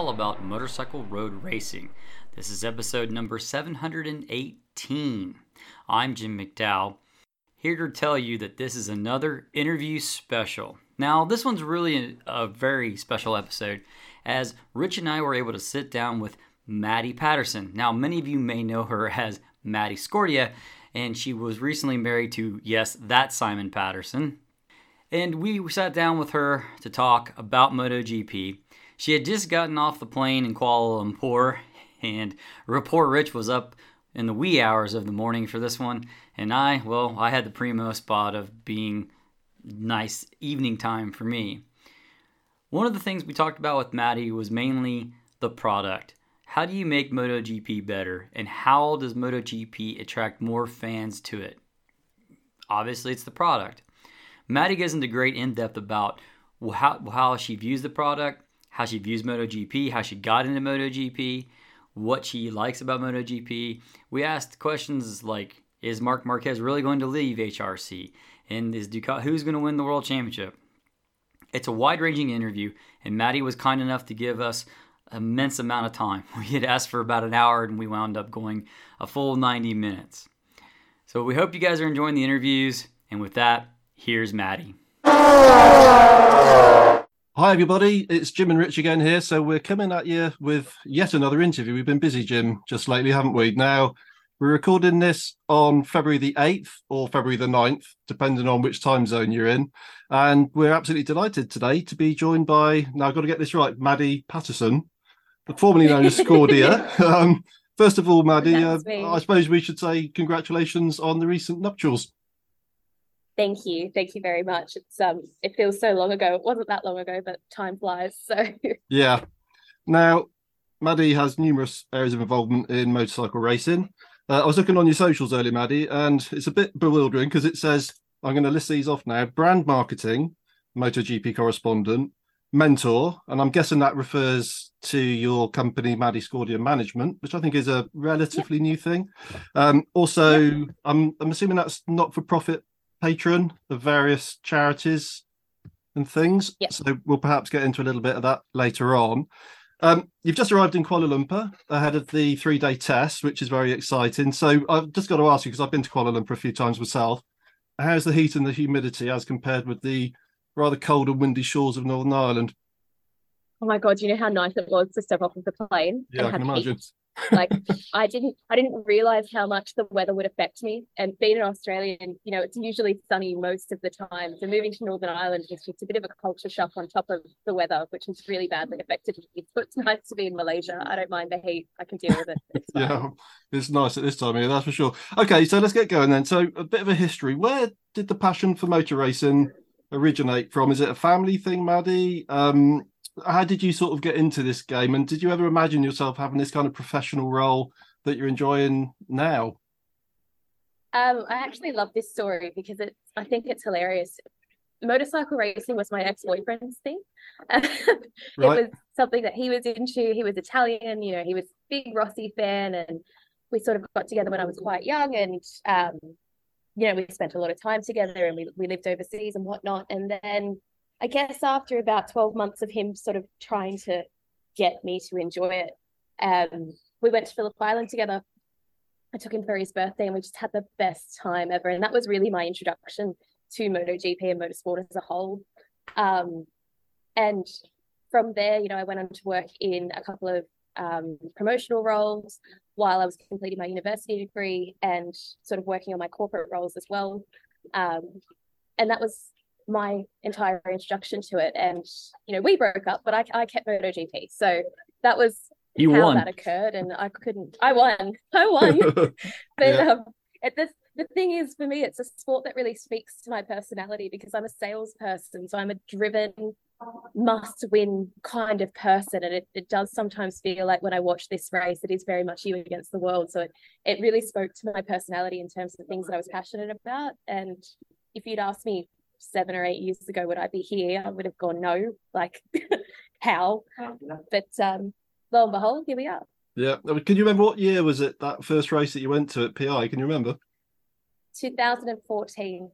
all about motorcycle road racing. This is episode number 718. I'm Jim McDowell, here to tell you that this is another interview special. Now, this one's really a, a very special episode as Rich and I were able to sit down with Maddie Patterson. Now, many of you may know her as Maddie Scordia, and she was recently married to, yes, that Simon Patterson. And we sat down with her to talk about MotoGP. She had just gotten off the plane in Kuala Lumpur, and Report Rich was up in the wee hours of the morning for this one. And I, well, I had the primo spot of being nice evening time for me. One of the things we talked about with Maddie was mainly the product. How do you make MotoGP better, and how does MotoGP attract more fans to it? Obviously, it's the product. Maddie goes into great in depth about how, how she views the product, how she views MotoGP, how she got into MotoGP, what she likes about MotoGP. We asked questions like Is Marc Marquez really going to leave HRC? And is Ducati, who's going to win the World Championship? It's a wide ranging interview, and Maddie was kind enough to give us immense amount of time. We had asked for about an hour and we wound up going a full 90 minutes. So we hope you guys are enjoying the interviews. And with that, here's Maddie. Hi, everybody. It's Jim and Rich again here. So we're coming at you with yet another interview. We've been busy, Jim, just lately, haven't we? Now, we're recording this on February the 8th or February the 9th, depending on which time zone you're in. And we're absolutely delighted today to be joined by, now I've got to get this right, Maddie Patterson, formerly known as Scordia. um, first of all, Maddie, uh, I suppose we should say congratulations on the recent nuptials. Thank you. Thank you very much. It's um it feels so long ago. It wasn't that long ago, but time flies. So Yeah. Now, Maddie has numerous areas of involvement in motorcycle racing. Uh, I was looking on your socials earlier, Maddie, and it's a bit bewildering because it says I'm going to list these off now: brand marketing, MotoGP correspondent, mentor, and I'm guessing that refers to your company, Maddie Scordia Management, which I think is a relatively new thing. Um, also. I'm I'm assuming that's not for profit patron of various charities and things. Yep. So we'll perhaps get into a little bit of that later on. Um, you've just arrived in Kuala Lumpur ahead of the three day test, which is very exciting. So I've just got to ask you, because I've been to Kuala Lumpur a few times myself, how's the heat and the humidity as compared with the rather cold and windy shores of Northern Ireland? Oh my God, you know how nice it was to step off of the plane? Yeah, I can imagine. Heat like I didn't I didn't realize how much the weather would affect me. And being an Australian, you know, it's usually sunny most of the time. So moving to Northern Ireland was just a bit of a culture shock on top of the weather, which has really badly affected me. So it's nice to be in Malaysia. I don't mind the heat. I can deal with it. It's yeah, it's nice at this time of year, that's for sure. Okay, so let's get going then. So a bit of a history. Where did the passion for motor racing originate from? Is it a family thing, Maddie? Um, how did you sort of get into this game? And did you ever imagine yourself having this kind of professional role that you're enjoying now? Um, i actually love this story because it's i think it's hilarious. Motorcycle racing was my ex-boyfriend's thing. Right. it was something that he was into. He was italian you know he was big rossi fan and we sort of got together when i was quite young and um, you know we spent a lot of time together and we, we lived overseas and whatnot. And then I guess after about 12 months of him sort of trying to get me to enjoy it, um, we went to Phillip Island together. I took him for his birthday and we just had the best time ever. And that was really my introduction to MotoGP and motorsport as a whole. Um, and from there, you know, I went on to work in a couple of um, promotional roles while I was completing my university degree and sort of working on my corporate roles as well. Um, and that was my entire introduction to it. And you know, we broke up, but I, I kept MotoGP, so that was you how won. that occurred. And I couldn't. I won. I won. but yeah. um, it, this, the thing is, for me, it's a sport that really speaks to my personality because I'm a salesperson, so I'm a driven, must win kind of person. And it, it does sometimes feel like when I watch this race, it is very much you against the world. So it, it really spoke to my personality in terms of things that I was passionate about. And if you'd asked me seven or eight years ago, would I be here? I would have gone, no, like how? But um, lo and behold, here we are. Yeah. Can you remember what year was it that first race that you went to at PI? Can you remember? 2014.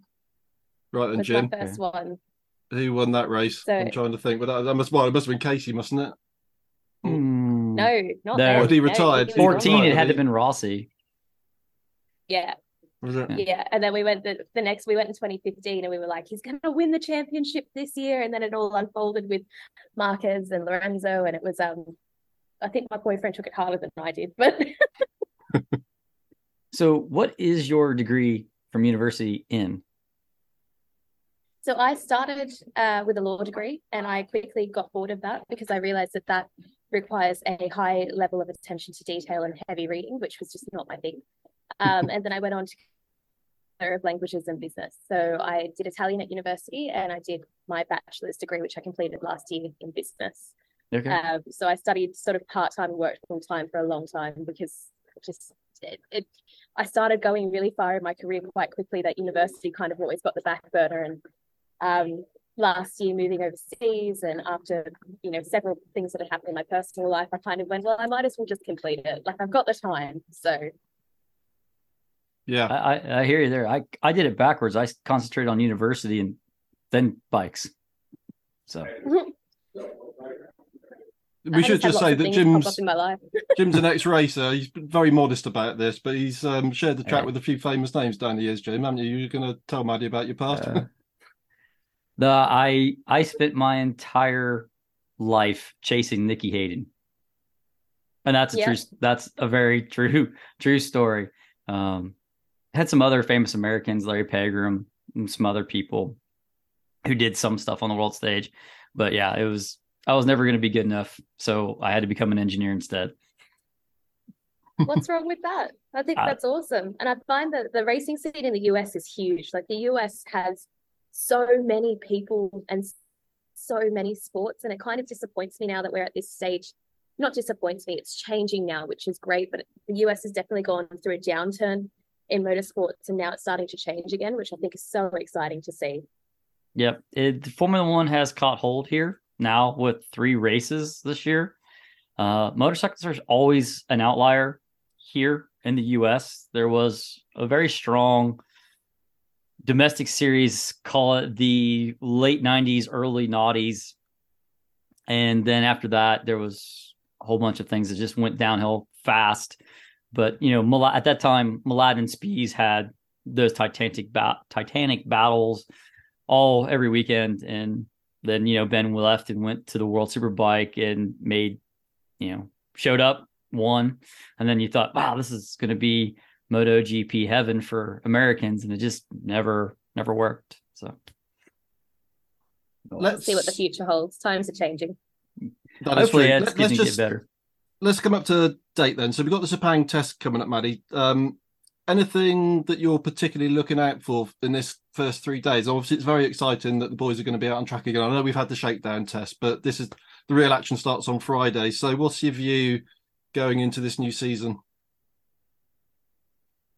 Right then, Jim. My first one. Who won that race? So, I'm trying to think. But that, that must well, it must have been Casey, mustn't it? No, not No. then. Or he retired. was He 14, gone. it had to Retired, have been Rossi. Yeah, Was it? Yeah. And then we went the, the next. We went in 2015, and we were like, he's going to win the championship this year. And then it all unfolded with Marquez and Lorenzo, and it was um. I think my boyfriend took it harder than I did, but So, what is your degree from university in? So I started uh, with a law degree, and I quickly got bored of that because I realized that that requires a high level of attention to detail and heavy reading, which was just not my thing. Um, and then I went on to of languages and business. So I did Italian at university, and I did my bachelor's degree, which I completed last year in business. Okay. Um, so I studied sort of part time and worked full time for a long time because just it, it I started going really far in my career quite quickly. That university kind of always got the back burner, and um, last year moving overseas, and after you know several things that had happened in my personal life, I kind of went, well, I might as well just complete it. Like I've got the time, so Yeah. I, I, I hear you there. I, I did it backwards. I concentrated on university and then bikes. So, We should just say that Jim's in my life. Jim's an ex-racer. He's very modest about this, but he's um, shared the track Right. with a few famous names down the years. Jim, haven't you? You're going to tell Maddie about your past. uh, the I I spent my entire life chasing Nicky Hayden, and that's a Yeah. true. That's a very true true story. Um, had some other famous Americans, Larry Pegram, and some other people who did some stuff on the world stage, but yeah, it was. I was never going to be good enough, so I had to become an engineer instead. What's wrong with that? I think I- that's awesome. And I find that the racing scene in the US is huge. Like the US has so many people and so many sports, and it kind of disappoints me now that we're at this stage. Not disappoints me, it's changing now, which is great. But the US has definitely gone through a downturn in motorsports, and now it's starting to change again, which I think is so exciting to see. Yep. It, Formula One has caught hold here now with three races this year. Uh, motorcycles are always an outlier here in the US. There was a very strong domestic series, call it the late 90s, early noughties. And then after that, there was a whole bunch of things that just went downhill fast. But, you know, Mala- at that time, Mladin and Spies had those Titanic, ba- Titanic battles all every weekend. And then, you know, Ben left and went to the World Superbike and made, you know, showed up, won. And then you thought, wow, this is going to be Moto GP heaven for Americans. And it just never, never worked. So Let's See what the future holds. Times are changing. That is hopefully true. it's Let, going us to just get better. Let's come up to date then. So we've got the Sepang test coming up, Maddie. Um, anything that you're particularly looking out for in this first three days? Obviously, it's very exciting that the boys are going to be out on track again. I know we've had the shakedown test, but this is the real action starts on Friday. So, what's your view going into this new season?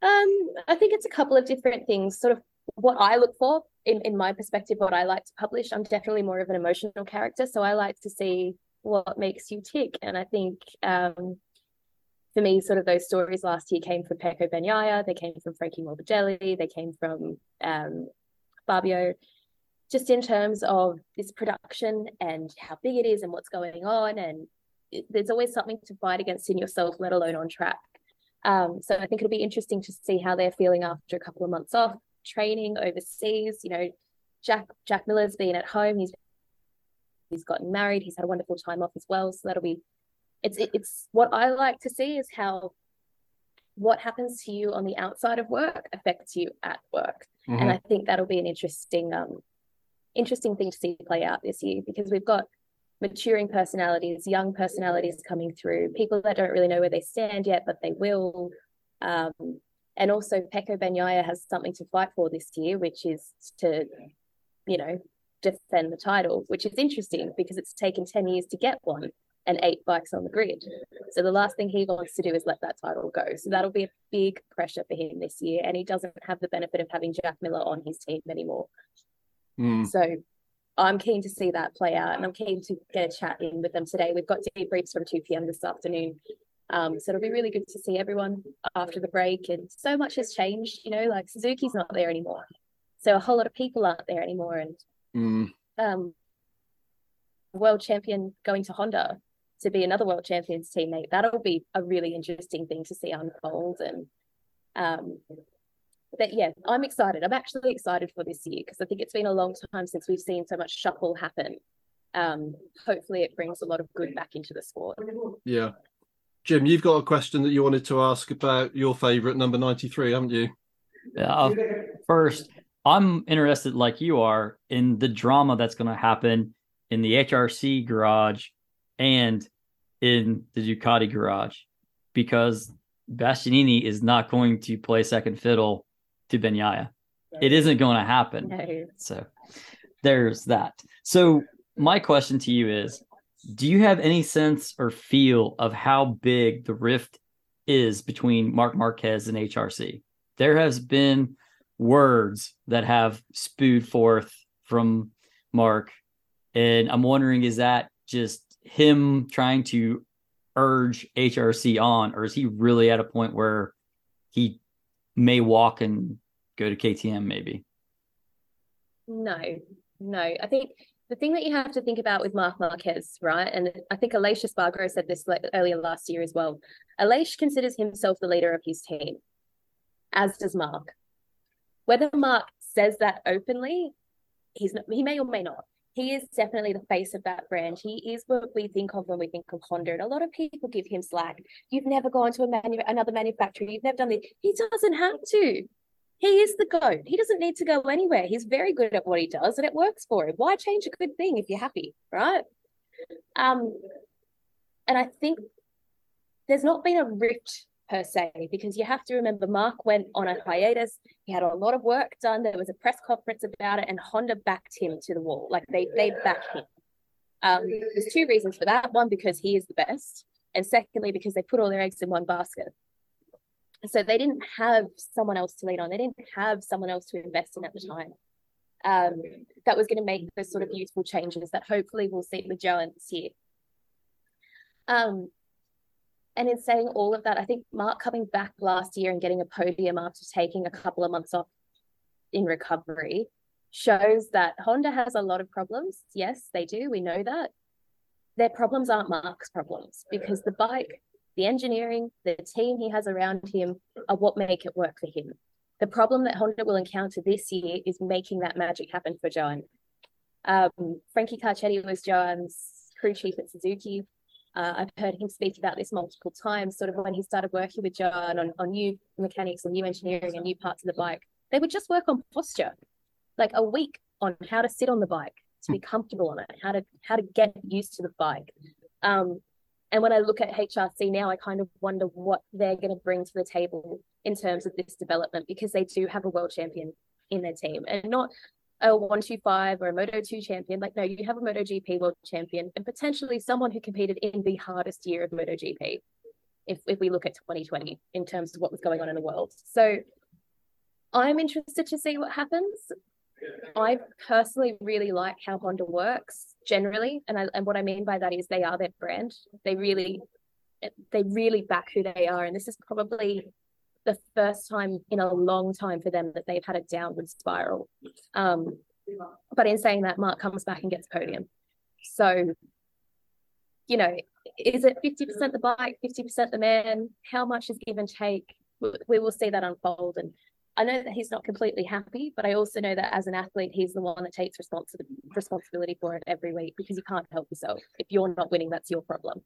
Um, I think it's a couple of different things. Sort of what I look for in, in my perspective, what I like to publish. I'm definitely more of an emotional character, so I like to see what makes you tick. And I think um, for me, sort of those stories last year came from Pecco Bagnaia, they came from Frankie Morbidelli, they came from um, Fabio. Just in terms of this production and how big it is and what's going on, and it, there's always something to fight against in yourself, let alone on track. Um, so I think it'll be interesting to see how they're feeling after a couple of months off training overseas. You know, Jack Jack Miller's been at home. He's he's gotten married. He's had a wonderful time off as well. So that'll be it's it's what I like to see is how what happens to you on the outside of work affects you at work, Mhm. and I think that'll be an interesting um interesting thing to see play out this year because we've got maturing personalities, young personalities coming through, people that don't really know where they stand yet, but they will. Um, and also, Pecco Bagnaia has something to fight for this year, which is to, you know, defend the title, which is interesting because it's taken 10 years to get one and eight bikes on the grid. So the last thing he wants to do is let that title go. So that'll be a big pressure for him this year. And he doesn't have the benefit of having Jack Miller on his team anymore. Mm. So I'm keen to see that play out, and I'm keen to get a chat in with them today. We've got debriefs from 2 p.m. this afternoon. Um, so it'll be really good to see everyone after the break. And so much has changed, you know, like Suzuki's not there anymore. So a whole lot of people aren't there anymore. And Mm. um, world champion going to Honda. to be another world champions teammate. That'll be a really interesting thing to see unfold. And um, but yeah, I'm excited. I'm actually excited for this year because I think it's been a long time since we've seen so much shuffle happen. Um, hopefully, it brings a lot of good back into the sport. Yeah, Jim, you've got a question that you wanted to ask about your favourite number 93, haven't you? Yeah. Uh, first, I'm interested, like you are, in the drama that's going to happen in the HRC garage and in the Ducati garage because Bastianini is not going to play second fiddle to Bagnaia. It isn't going to happen. No. So there's that. So my question to you is do you have any sense or feel of how big the rift is between Marc Marquez and HRC? There has been words that have spewed forth from Marc, and I'm wondering is that just him trying to urge HRC on, or is he really at a point where he may walk and go to KTM maybe? No, no. I think the thing that you have to think about with Marc Marquez, right? And I think Aleix Espargaro said this earlier last year as well. Aleix considers himself the leader of his team, as does Marc. Whether Marc says that openly, he's not, he may or may not. He is definitely the face of that brand. He is what we think of when we think of Honda. And a lot of people give him slack. You've never gone to a manu- another manufacturer. You've never done this. He doesn't have to. He is the GOAT. He doesn't need to go anywhere. He's very good at what he does and it works for him. Why change a good thing if you're happy, right? Um, and I think there's not been a rift per se, because you have to remember Marc went on a hiatus. He had a lot of work done. There was a press conference about it, and Honda backed him to the wall. Like they they backed him. Um, there's two reasons for that. One, because he is the best, and secondly, because they put all their eggs in one basket so they didn't have someone else to lean on. They didn't have someone else to invest in at the time. Um, that was going to make the sort of useful changes that hopefully we'll see with Joan this year. Um, and in saying all of that, I think Marc coming back last year and getting a podium after taking a couple of months off in recovery shows that Honda has a lot of problems. Yes, they do. We know that. Their problems aren't Marc's problems because the bike the engineering, the team he has around him are what make it work for him. The problem that Honda will encounter this year is making that magic happen for Joan. Um, Frankie Carchedi was Joan's crew chief at Suzuki. Uh, I've heard him speak about this multiple times, sort of when he started working with Joan on, on new mechanics and new engineering and new parts of the bike. They would just work on posture, like a week on how to sit on the bike, to be comfortable on it, how to how to get used to the bike. Um, and when I look at HRC now, I kind of wonder what they're going to bring to the table in terms of this development because they do have a world champion in their team and not a 125 or a Moto 2 champion. Like, no, you have a Moto GP world champion and potentially someone who competed in the hardest year of Moto GP. If, if we look at 2020 in terms of what was going on in the world. So I'm interested to see what happens. I personally really like how Honda works generally, and I, and what I mean by that is they are their brand. They really, they really back who they are, and this is probably the first time in a long time for them that they've had a downward spiral. Um, but in saying that, Marc comes back and gets podium. So, you know, is it 50% the bike, 50% the man? How much is give and take? We will see that unfold. And I know that he's not completely happy, but I also know that as an athlete, he's the one that takes responsibility for it every week because you can't help yourself. If you're not winning, that's your problem.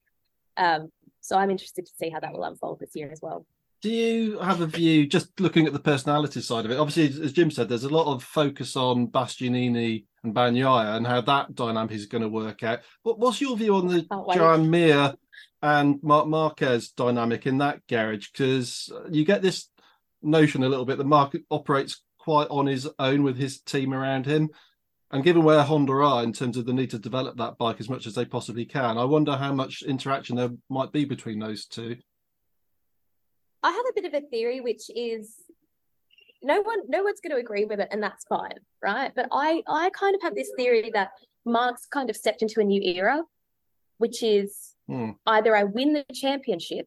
Um, so I'm interested to see how that will unfold this year as well. Do you have a view, just looking at the personality side of it? Obviously, as Jim said, there's a lot of focus on Bastianini and Bagnaia and how that dynamic is going to work out. What, what's your view on the oh, Joan Mir and Marc Marquez dynamic in that garage? Because you get this notion a little bit. The market operates quite on his own with his team around him. And given where Honda are in terms of the need to develop that bike as much as they possibly can, I wonder how much interaction there might be between those two. I have a bit of a theory, which is no one no one's going to agree with it, and that's fine, right? But I I kind of have this theory that Marc's kind of stepped into a new era, which is hmm. either I win the championship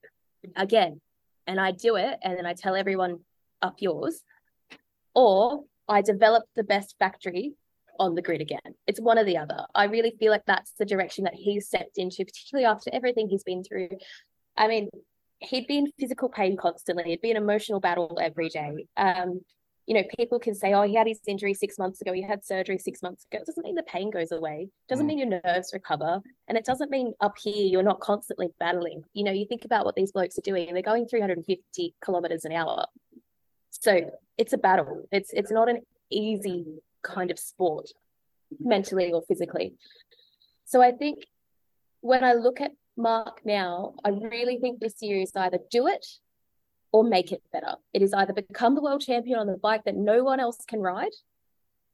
again and I do it and then I tell everyone up yours, or I develop the best factory on the grid again. It's one or the other. I really feel like that's the direction that he's stepped into, particularly after everything he's been through. I mean, he'd be in physical pain constantly. It'd be an emotional battle every day. Um, you know, people can say, oh, he had his injury six months ago, he had surgery six months ago. It doesn't mean the pain goes away, it doesn't mm. mean your nerves recover. And it doesn't mean up here you're not constantly battling. You know, you think about what these blokes are doing, and they're going 350 kilometers an hour. So it's a battle. It's it's not an easy kind of sport, mentally or physically. So I think when I look at Marc now, I really think this year is either do it or make it better. It is either become the world champion on the bike that no one else can ride,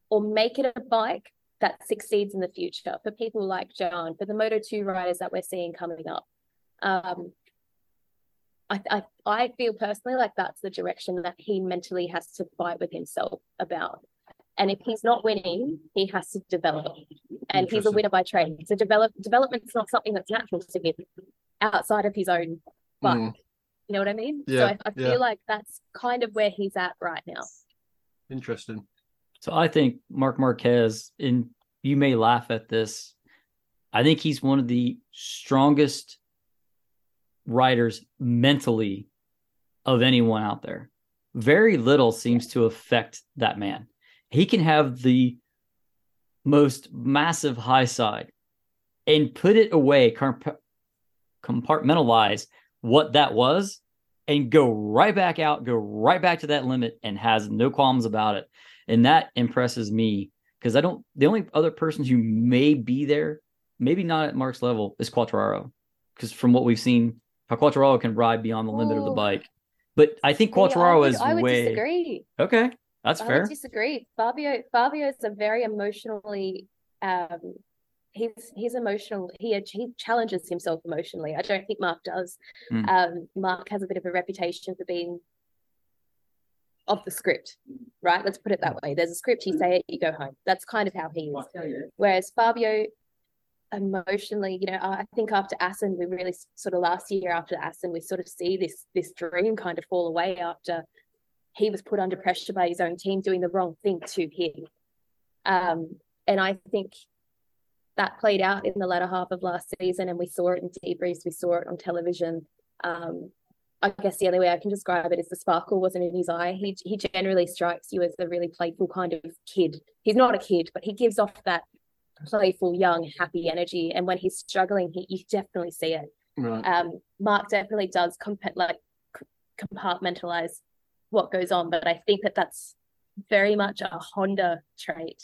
or make it a bike that succeeds in the future for people like Joan, for the Moto 2 riders that we're seeing coming up. Um, I, I, I feel personally like that's the direction that he mentally has to fight with himself about. And if he's not winning, he has to develop. And he's a winner by trade. So develop development's not something that's natural to him outside of his own bike. Mm. You know what I mean? Yeah, so I, I feel yeah. like that's kind of where he's at right now. Interesting. So I think Mark Marquez, and you may laugh at this, I think he's one of the strongest riders mentally of anyone out there. Very little seems to affect that man. He can have the most massive high side and put it away, compartmentalize what that was and go right back out, go right back to that limit and has no qualms about it. And that impresses me because I don't, the only other person who may be there, maybe not at Marc's level, is Quartararo. Because from what we've seen, how Quartararo can ride beyond the limit of the oh. bike. But I think Quartararo is I would way. Disagree. Okay, that's I fair. I disagree. Fabio Fabio is a very emotionally um, he's he's emotional. He he challenges himself emotionally. I don't think Marc does. Mm. Um, Marc has a bit of a reputation for being off the script, right? Let's put it that way. There's a script. You say it, you go home. That's kind of how he is. Whereas Fabio, emotionally, you know, I think after Assen, we really sort of last year after Assen, we sort of see this this dream kind of fall away after he was put under pressure by his own team doing the wrong thing to him. Um, and I think that played out in the latter half of last season, and we saw it in debriefs, we saw it on television. Um, I guess the only way I can describe it is the sparkle wasn't in his eye. He he generally strikes you as a really playful kind of kid. He's not a kid, but he gives off that playful, young, happy energy. And when he's struggling, he you definitely see it. Right. Um, Marc definitely does comp- like compartmentalize what goes on, but I think that that's very much a Honda trait,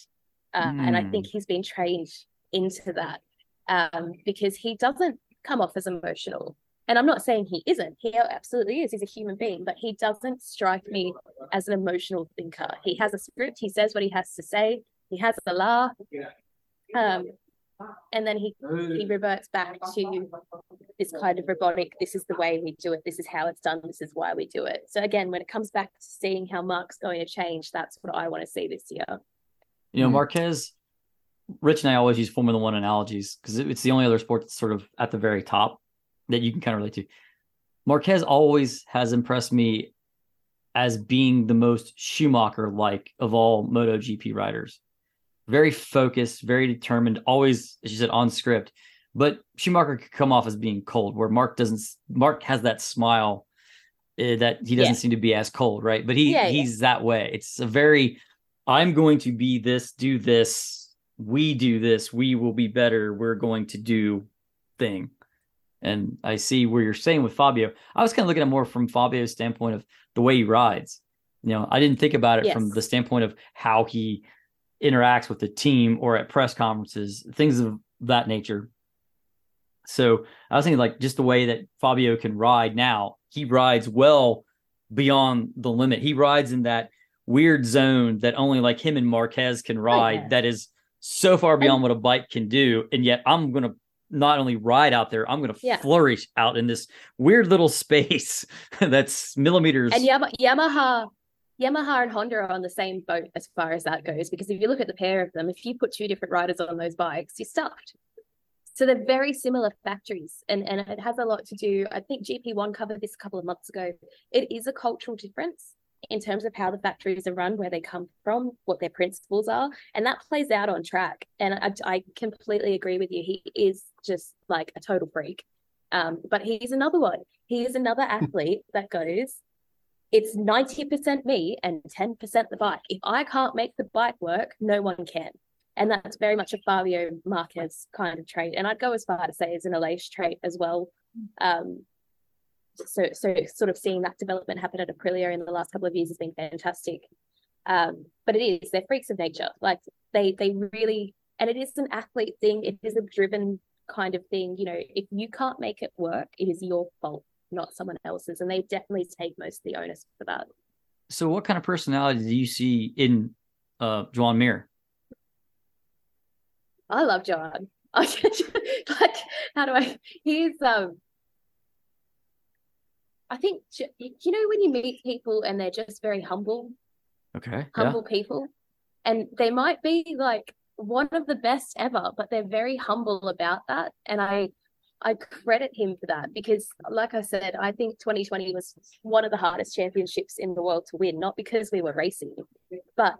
uh, mm. and I think hmm. he's been trained into that um, because he doesn't come off as emotional. And I'm not saying he isn't. He absolutely is. He's a human being, but he doesn't strike me as an emotional thinker. He has a script. He says what he has to say. He has a laugh. Um, and then he he reverts back to this kind of robotic. This is the way we do it. This is how it's done. This is why we do it. So again, when it comes back to seeing how Marc's going to change, that's what I want to see this year. You know, hmm. Marquez Rich and I always use Formula One analogies because it's the only other sport that's sort of at the very top that you can kind of relate to. Marquez always has impressed me as being the most Schumacher like of all MotoGP riders. Very focused, very determined, always, as you said, on script. But Schumacher could come off as being cold, where Marc doesn't. Marc has that smile uh, that he doesn't yeah. seem to be as cold, right? But he yeah, he's yeah. that way. It's a very, I'm going to be this, do this, we do this, we will be better. We're going to do thing. And I see where you're saying with Fabio. I was kind of looking at more from Fabio's standpoint of the way he rides. You know, I didn't think about it yes. from the standpoint of how he interacts with the team or at press conferences, things of that nature. So I was thinking like just the way that Fabio can ride now, he rides well beyond the limit. He rides in that weird zone that only like him and Marquez can oh, ride oh, that is so far beyond and, what a bike can do. And yet I'm going to not only ride out there, I'm going to yeah. flourish out in this weird little space that's millimeters. And Yama- Yamaha, Yamaha and Honda are on the same boat as far as that goes. Because if you look at the pair of them, if you put two different riders on those bikes, you're stuffed. So they're very similar factories, and, and it has a lot to do. I think GP1 covered this a couple of months ago. It is a cultural difference. in terms of how the factories are run, where they come from, what their principles are, and that plays out on track. And I, I completely agree with you. He is just like a total freak. Um, but he's another one. He is another athlete that goes, it's 90% me and 10% the bike. If I can't make the bike work, no one can. And that's very much a Fabio Marquez kind of trait. And I'd go as far to say it's an Aleix trait as well. Um, so, so sort of seeing that development happen at Aprilia in the last couple of years has been fantastic. Um, but it is, they're freaks of nature. Like they, they really, and it is an athlete thing. It is a driven kind of thing. You know, if you can't make it work, it is your fault, not someone else's. And they definitely take most of the onus for that. So, what kind of personality do you see in uh, Joan Mir? I love Joan. like, how do I? He's um. I think you know when you meet people and they're just very humble. Okay. Humble yeah. people, and they might be like one of the best ever, but they're very humble about that. And I I credit him for that because, like I said, I think 2020 was one of the hardest championships in the world to win, not because we were racing, but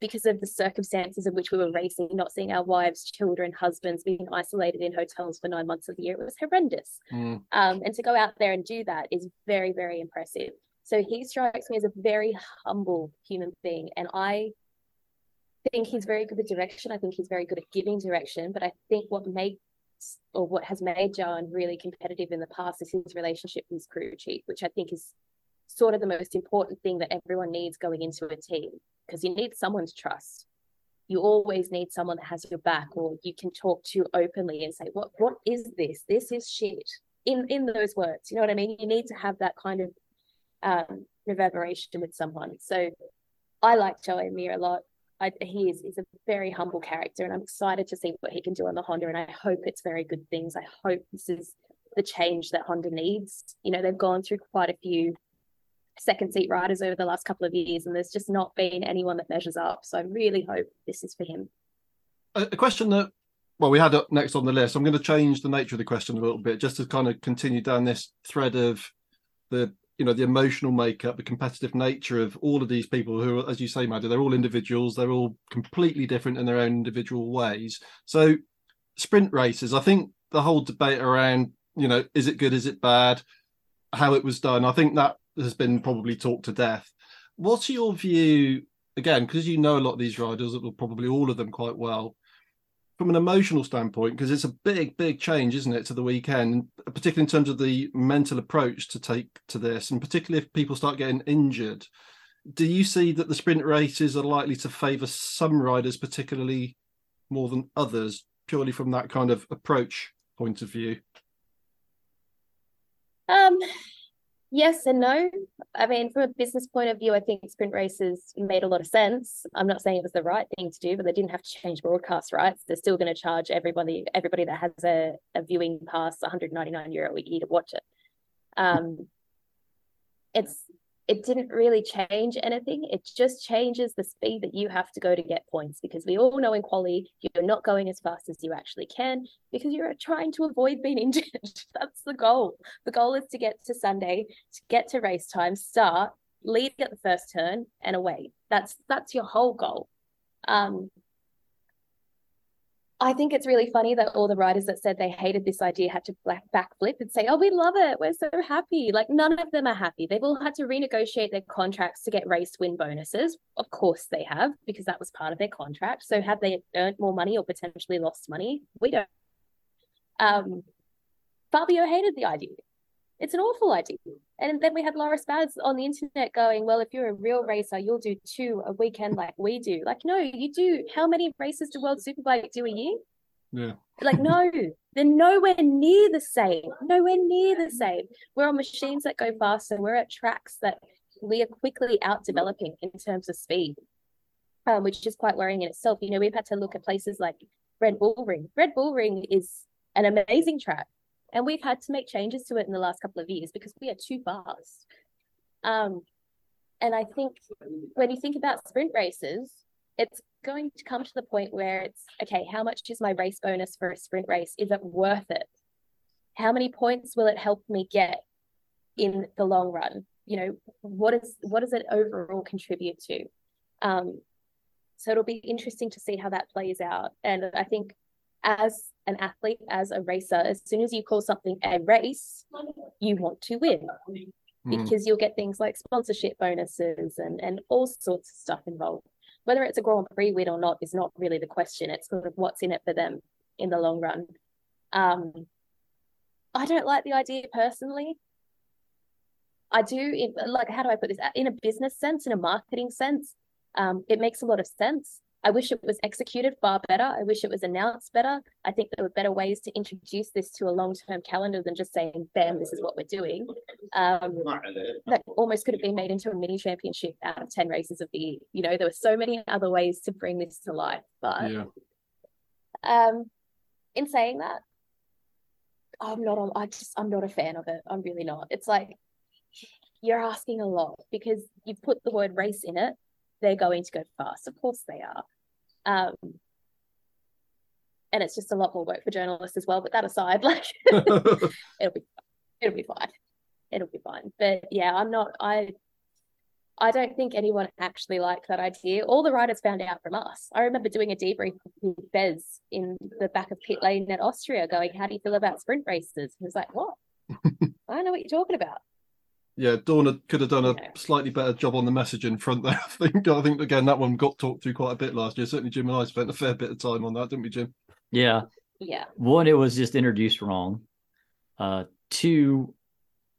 because of the circumstances in which we were racing, not seeing our wives, children, husbands being isolated in hotels for nine months of the year. It was horrendous. Mm. Um, and to go out there and do that is very, very impressive. So he strikes me as a very humble human being. And I think he's very good at direction. I think he's very good at giving direction. But I think what makes or what has made Joan really competitive in the past is his relationship with his crew chief, which I think is sort of the most important thing that everyone needs going into a team because you need someone's trust. You always need someone that has your back or you can talk to openly and say, What what is this? This is shit. In in those words. You know what I mean? You need to have that kind of um, reverberation with someone. So I like Joey Mir a lot. I, he is, is a very humble character, and I'm excited to see what he can do on the Honda. And I hope it's very good things. I hope this is the change that Honda needs. You know, they've gone through quite a few second seat riders over the last couple of years, and there's just not been anyone that measures up. So I really hope this is for him. A question that, well, we had up next on the list. I'm going to change the nature of the question a little bit just to kind of continue down this thread of the you know the emotional makeup the competitive nature of all of these people who as you say maddie they're all individuals they're all completely different in their own individual ways. So sprint races i think the whole debate around you know is it good is it bad how it was done i think that has been probably talked to death. What's your view again because you know a lot of these riders probably all of them quite well from an emotional standpoint because it's a big big change isn't it to the weekend particularly in terms of the mental approach to take to this and particularly if people start getting injured. Do you see that the sprint races are likely to favor some riders particularly more than others purely from that kind of approach point of view? Um yes and no. I mean, from a business point of view, I think sprint races made a lot of sense. I'm not saying it was the right thing to do, but they didn't have to change broadcast rights. They're still going to charge everybody everybody that has a, a viewing pass 199 euro a year to watch it. Um, it's it didn't really change anything. It just changes the speed that you have to go to get points because we all know in quali you're not going as fast as you actually can because you're trying to avoid being injured. That's the goal. The goal is to get to Sunday, to get to race time, start, lead at the first turn, and away. That's that's your whole goal. Um, I think it's really funny that all the writers that said they hated this idea had to black backflip and say, "Oh, we love it. We're so happy." Like none of them are happy. They've all had to renegotiate their contracts to get race win bonuses. Of course they have, because that was part of their contract. So have they earned more money or potentially lost money? We don't. Um, Fabio hated the idea. It's an awful idea. And then we had Loris Baz on the internet going, well, if you're a real racer, you'll do two a weekend like we do. Like, no, you do. How many races do World Superbike do a year? Yeah. Like, no, they're nowhere near the same. Nowhere near the same. We're on machines that go faster. We're at tracks that we are quickly out developing in terms of speed, um, which is quite worrying in itself. You know, we've had to look at places like Red Bull Ring. Red Bull Ring is an amazing track and we've had to make changes to it in the last couple of years because we are too fast. Um, and I think when you think about sprint races, it's going to come to the point where it's okay, how much is my race bonus for a sprint race? Is it worth it? How many points will it help me get in the long run? you know, what is what does it overall contribute to? Um, so it'll be interesting to see how that plays out. And I think as an athlete, as a racer, as soon as you call something a race, you want to win Mm. because you'll get things like sponsorship bonuses and, and all sorts of stuff involved. Whether it's a Grand Prix win or not is not really the question. It's sort of what's in it for them in the long run. Um, I don't like the idea personally. I do, in, like, how do I put this? In a business sense, in a marketing sense, um, it makes a lot of sense. I wish it was executed far better. I wish it was announced better. I think there were better ways to introduce this to a long term calendar than just saying, bam, this is what we're doing. Um, that almost could have been made into a mini championship out of 10 races of the year. You know, there were so many other ways to bring this to life. But Yeah. um, in saying that, I'm not, a, I just, I'm not a fan of it. I'm really not. It's like, you're asking a lot because you've put the word race in it. They're going to go fast. Of course they are. Um, and it's just a lot more work for journalists as well. But that aside, like it'll be it'll be fine. It'll be fine. But yeah, I'm not I I don't think anyone actually liked that idea. All the writers found out from us. I remember doing a debrief with Bez in the back of pit lane at Austria, going, How do you feel about sprint races? He was like, What? I don't know what you're talking about. Yeah, Dorna could have done a Yeah. slightly better job on the messaging front there. I think. I think again that one got talked through quite a bit last year. Certainly, Jim and I spent a fair bit of time on that, didn't we, Jim? Yeah. Yeah. One, it was just introduced wrong. Uh, two,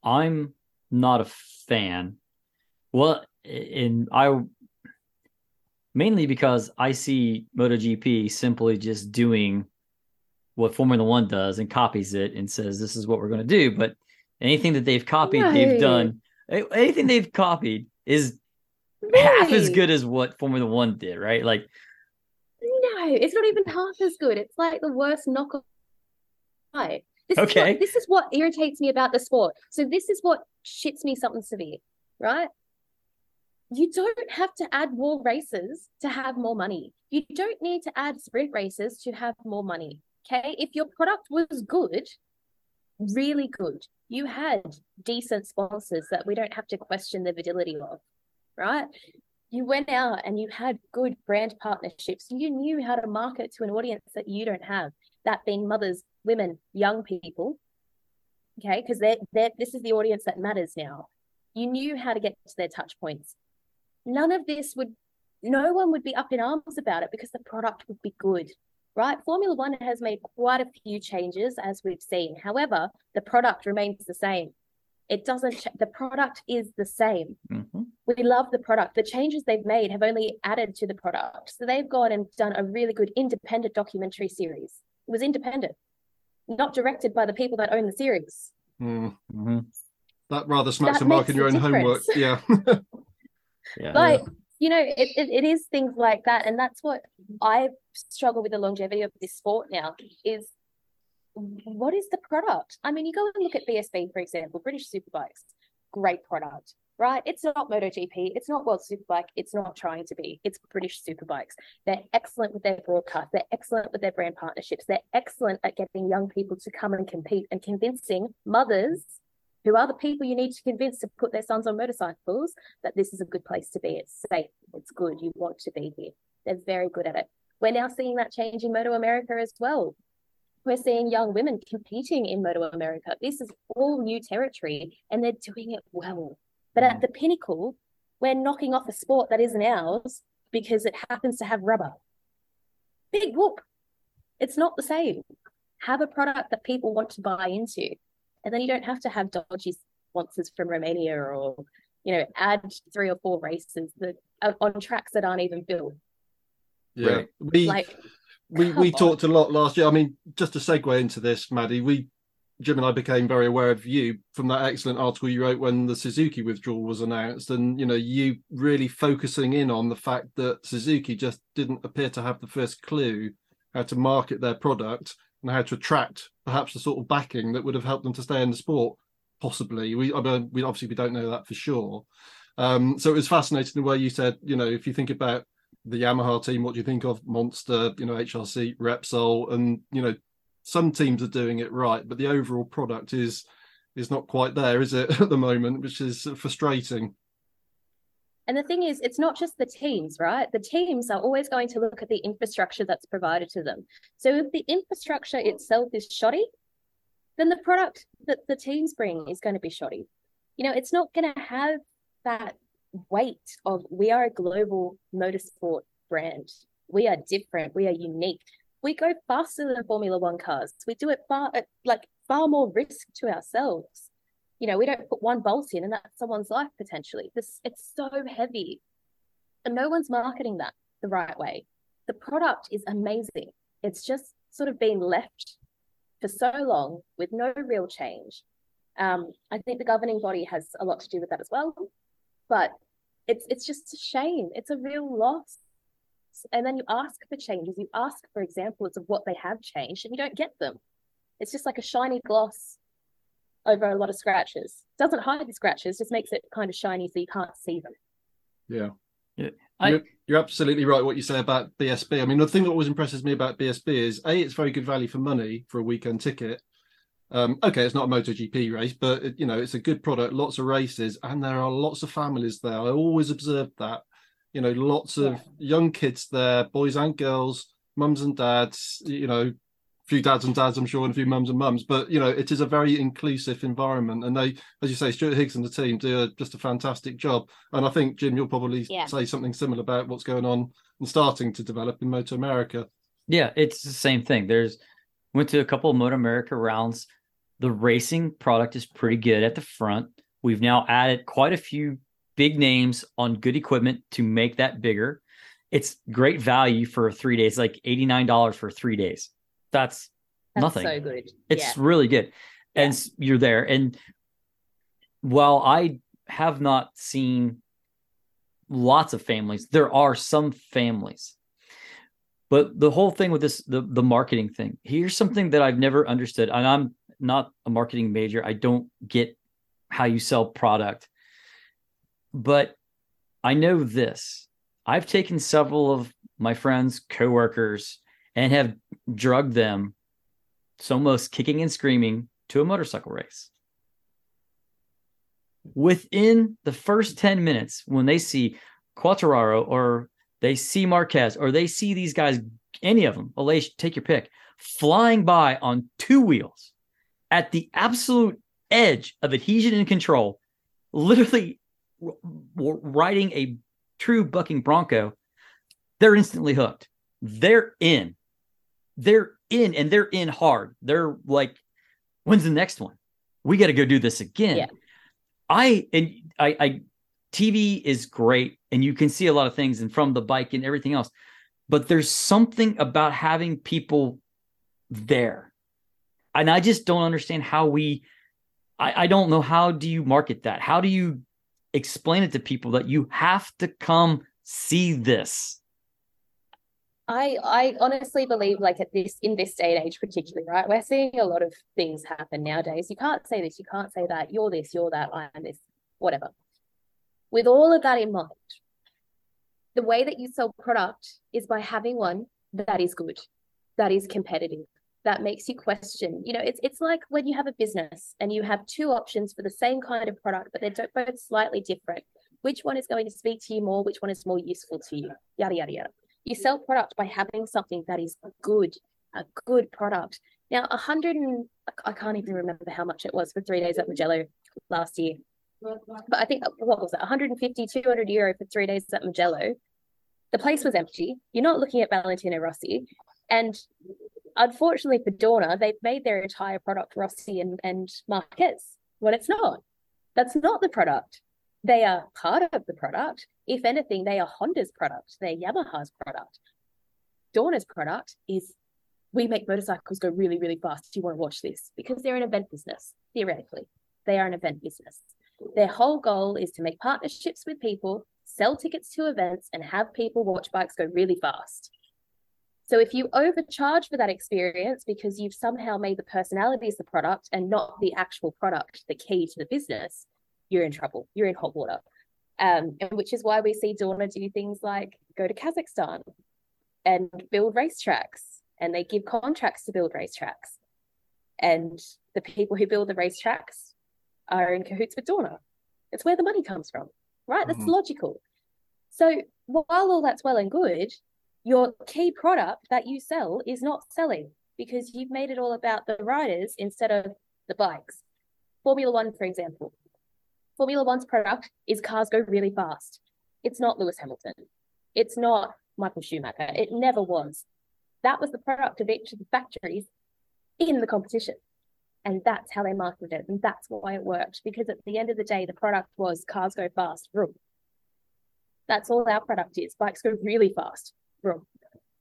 I'm not a fan. Well, and I mainly because I see MotoGP simply just doing what Formula One does and copies it and says this is what we're going to do. But anything that they've copied, they've done. Anything they've copied is half as good as what Formula One did, right? Like, No, it's not even half as good. It's like the worst knockoff. This Is Okay. what, this is what irritates me about the sport. So this is what shits me something severe, right? You don't have to add more races to have more money. You don't need to add sprint races to have more money. Okay. If your product was good, really good, you had decent sponsors that we don't have to question the validity of, right? You went out and you had good brand partnerships. You knew how to market to an audience that you don't have, that being mothers, women, young people. Okay, because they're, they're this is the audience that matters now. You knew how to get to their touch points. None of this would, no one would be up in arms about it because the product would be good, right? Formula One has made quite a few changes as we've seen. However, the product remains the same. It doesn't, ch- the product is the same mhm. we love the product. The changes they've made have only added to the product. So they've gone and done a really good independent documentary series. It was independent, not directed by the people that own the series. Mm. Mhm. That rather smacks That of marking makes your a own homework. Yeah. yeah. Like, you know, it, it, it is things like that. And that's what I struggle with the longevity of this sport now is what is the product? I mean, you go and look at BSB, for example, British Superbikes, great product, right? It's not MotoGP, it's not World Superbike, it's not trying to be. It's British Superbikes. They're excellent with their broadcast, they're excellent with their brand partnerships, they're excellent at getting young people to come and compete and convincing mothers who are the people you need to convince to put their sons on motorcycles that this is a good place to be. It's safe, it's good, you want to be here. They're very good at it. We're now seeing that change in Moto America as well. We're seeing young women competing in Moto America. This is all new territory and they're doing it well. But at mm. the pinnacle, we're knocking off a sport that isn't ours because it happens to have rubber. Big whoop. It's not the same. Have a product that people want to buy into. And then you don't have to have dodgy sponsors from Romania or, you know, add three or four races that are on tracks that aren't even built. Yeah. Right. We Like, we we on. talked a lot last year. I mean, just to segue into this, Maddie, we Jim and I became very aware of you from that excellent article you wrote when the Suzuki withdrawal was announced, and you know you really focusing in on the fact that Suzuki just didn't appear to have the first clue how to market their product and how to attract perhaps the sort of backing that would have helped them to stay in the sport. Possibly, we I mean, we obviously we don't know that for sure. Um, so it was fascinating the way you said, you know, if you think about the Yamaha team, what do you think of Monster, you know, HRC, Repsol, and you know, some teams are doing it right, but the overall product is is not quite there, is it, at the moment, which is frustrating. And the thing is, it's not just the teams, right? The teams are always going to look at the infrastructure that's provided to them. So if the infrastructure itself is shoddy, then the product that the teams bring is going to be shoddy. You know, it's not going to have that weight of we are a global motorsport brand. We are different. We are unique. We go faster than Formula One cars. We do it far, like far more risk to ourselves you know we don't put one bolt in and that's someone's life potentially. This it's so heavy. And no one's marketing that the right way. The product is amazing. It's just sort of been left for so long with no real change. Um, i think the governing body has a lot to do with that as well but it's it's just a shame. It's a real loss. And then you ask for changes. You ask for examples of what they have changed and you don't get them. It's just like a shiny gloss over a lot of scratches. Doesn't hide the scratches, just makes it kind of shiny so you can't see them. Yeah. Yeah. I, you're, you're, absolutely right what you say about BSB. I mean, the thing that always impresses me about BSB is A, it's very good value for money for a weekend ticket. Um, okay, it's not a MotoGP race, but it, you know, it's a good product, lots of races, and there are lots of families there. I always observed that. You know, lots of yeah. young kids there, boys and girls, mums and dads, you know, few dads and dads, I'm sure, and a few mums and mums. But you know, it is a very inclusive environment, and they, as you say, Stuart Higgs and the team do a, just a fantastic job. And I think Jim, you'll probably yeah. say something similar about what's going on and starting to develop in Moto America. Yeah, it's the same thing. There's went to a couple of Moto America rounds. The racing product is pretty good at the front. We've now added quite a few big names on good equipment to make that bigger. It's great value for three days, like $89 for three days that's, that's nothing. So good. It's yeah. really good. And yeah. you're there. And while I have not seen lots of families, there are some families. But the whole thing with this, the, the marketing thing, here's something that I've never understood. And I'm not a marketing major. I don't get how you sell product. But I know this. I've taken several of my friends, coworkers, and have drugged them, so almost kicking and screaming, to a motorcycle race. Within the first 10 minutes, when they see Quartararo or they see Marquez or they see these guys, any of them, take your pick, flying by on two wheels at the absolute edge of adhesion and control, literally riding a true bucking bronco, they're instantly hooked. They're in they're in and they're in hard. They're like, when's the next one? We got to go do this again. Yeah. I and I, I TV is great and you can see a lot of things and from the bike and everything else. But there's something about having people there. And I just don't understand how we I, I don't know how do you market that? How do you explain it to people that you have to come see this? I I honestly believe like at this in this day and age particularly, right? We're seeing a lot of things happen nowadays. You can't say this, you can't say that, you're this, you're that, I'm this, whatever. With all of that in mind, the way that you sell product is by having one that is good, that is competitive, that makes you question. You know, it's it's like when you have a business and you have two options for the same kind of product, but they're both slightly different. Which one is going to speak to you more? Which one is more useful to you? Yada yada yada. You sell product by having something that is good, a good product. Now, a hundred and I can't even remember how much it was for three days at Mugello last year. But I think what was it, 150, 200 euro for three days at Mugello. The place was empty. You're not looking at Valentino Rossi. And unfortunately for Dorna, they've made their entire product Rossi and, and Marquez. Well, it's not. That's not the product. They are part of the product. If anything, they are Honda's product, they're Yamaha's product. Dorna's product is we make motorcycles go really, really fast. You want to watch this? Because they're an event business, theoretically. They are an event business. Their whole goal is to make partnerships with people, sell tickets to events, and have people watch bikes go really fast. So if you overcharge for that experience because you've somehow made the personalities the product and not the actual product the key to the business, you're in trouble. You're in hot water. Um, and which is why we see Dorna do things like go to Kazakhstan and build racetracks, and they give contracts to build racetracks. And the people who build the racetracks are in cahoots with Dorna. It's where the money comes from, right? That's Mhm. logical. So while all that's well and good, your key product that you sell is not selling because you've made it all about the riders instead of the bikes. Formula One, for example. Formula One's product is cars go really fast. It's not Lewis Hamilton. It's not Michael Schumacher. It never was. That was the product of each of the factories in the competition. And that's how they marketed it. And that's why it worked. Because at the end of the day, the product was cars go fast, vroom. That's all our product is. Bikes go really fast, vroom.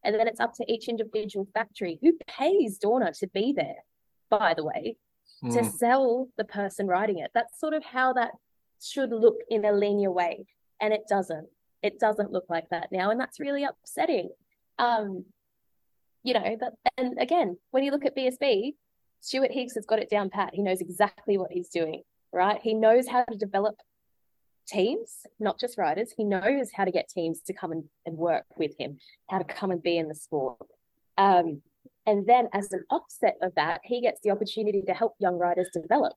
And then it's up to each individual factory who pays Dorna to be there, by the way, to Mm. sell the person riding it. That's sort of how that should look in a linear way. And it doesn't. It doesn't look like that now. And that's really upsetting. Um, you know, that and again, when you look at BSB, Stuart Higgs has got it down pat. He knows exactly what he's doing, right? He knows how to develop teams, not just riders. He knows how to get teams to come and, and work with him, how to come and be in the sport. Um, and then as an offset of that, he gets the opportunity to help young riders develop.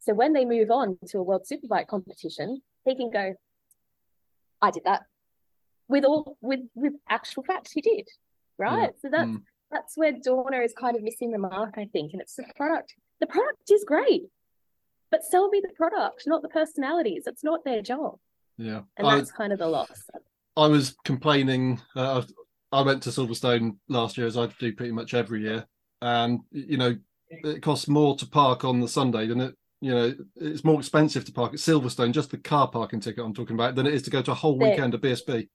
So when they move on to a world superbike competition, he can go, I did that with all with with actual facts he did. Right. So that's Mm. that's where Dorna is kind of missing the mark, I think. And it's the product. The product is great. But sell me the product, not the personalities. It's not their job. Yeah. And I, that's kind of the loss. I was complaining. Uh, I went to Silverstone last year, as I do pretty much every year, and you know, it costs more to park on the Sunday than it. You know, it's more expensive to park at Silverstone, just the car parking ticket I'm talking about, than it is to go to a whole There- weekend of BSB.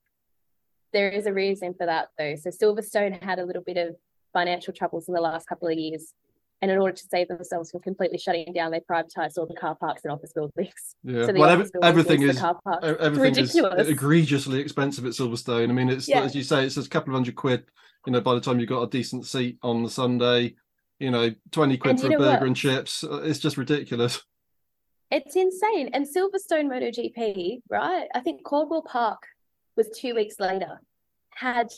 There is a reason for that though. So Silverstone had a little bit of financial troubles in the last couple of years. And in order to save themselves from completely shutting down, they privatized all the car parks and office buildings. Yeah, So well, every, everything is the car parks. everything ridiculous. is egregiously expensive at Silverstone. I mean, it's Yeah. as you say, it's a couple of hundred quid. You know, by the time you've got a decent seat on the Sunday, you know, twenty quid And for a burger what? and chips. It's just ridiculous. It's insane. And Silverstone MotoGP, right? I think Cadwell Park was two weeks later, had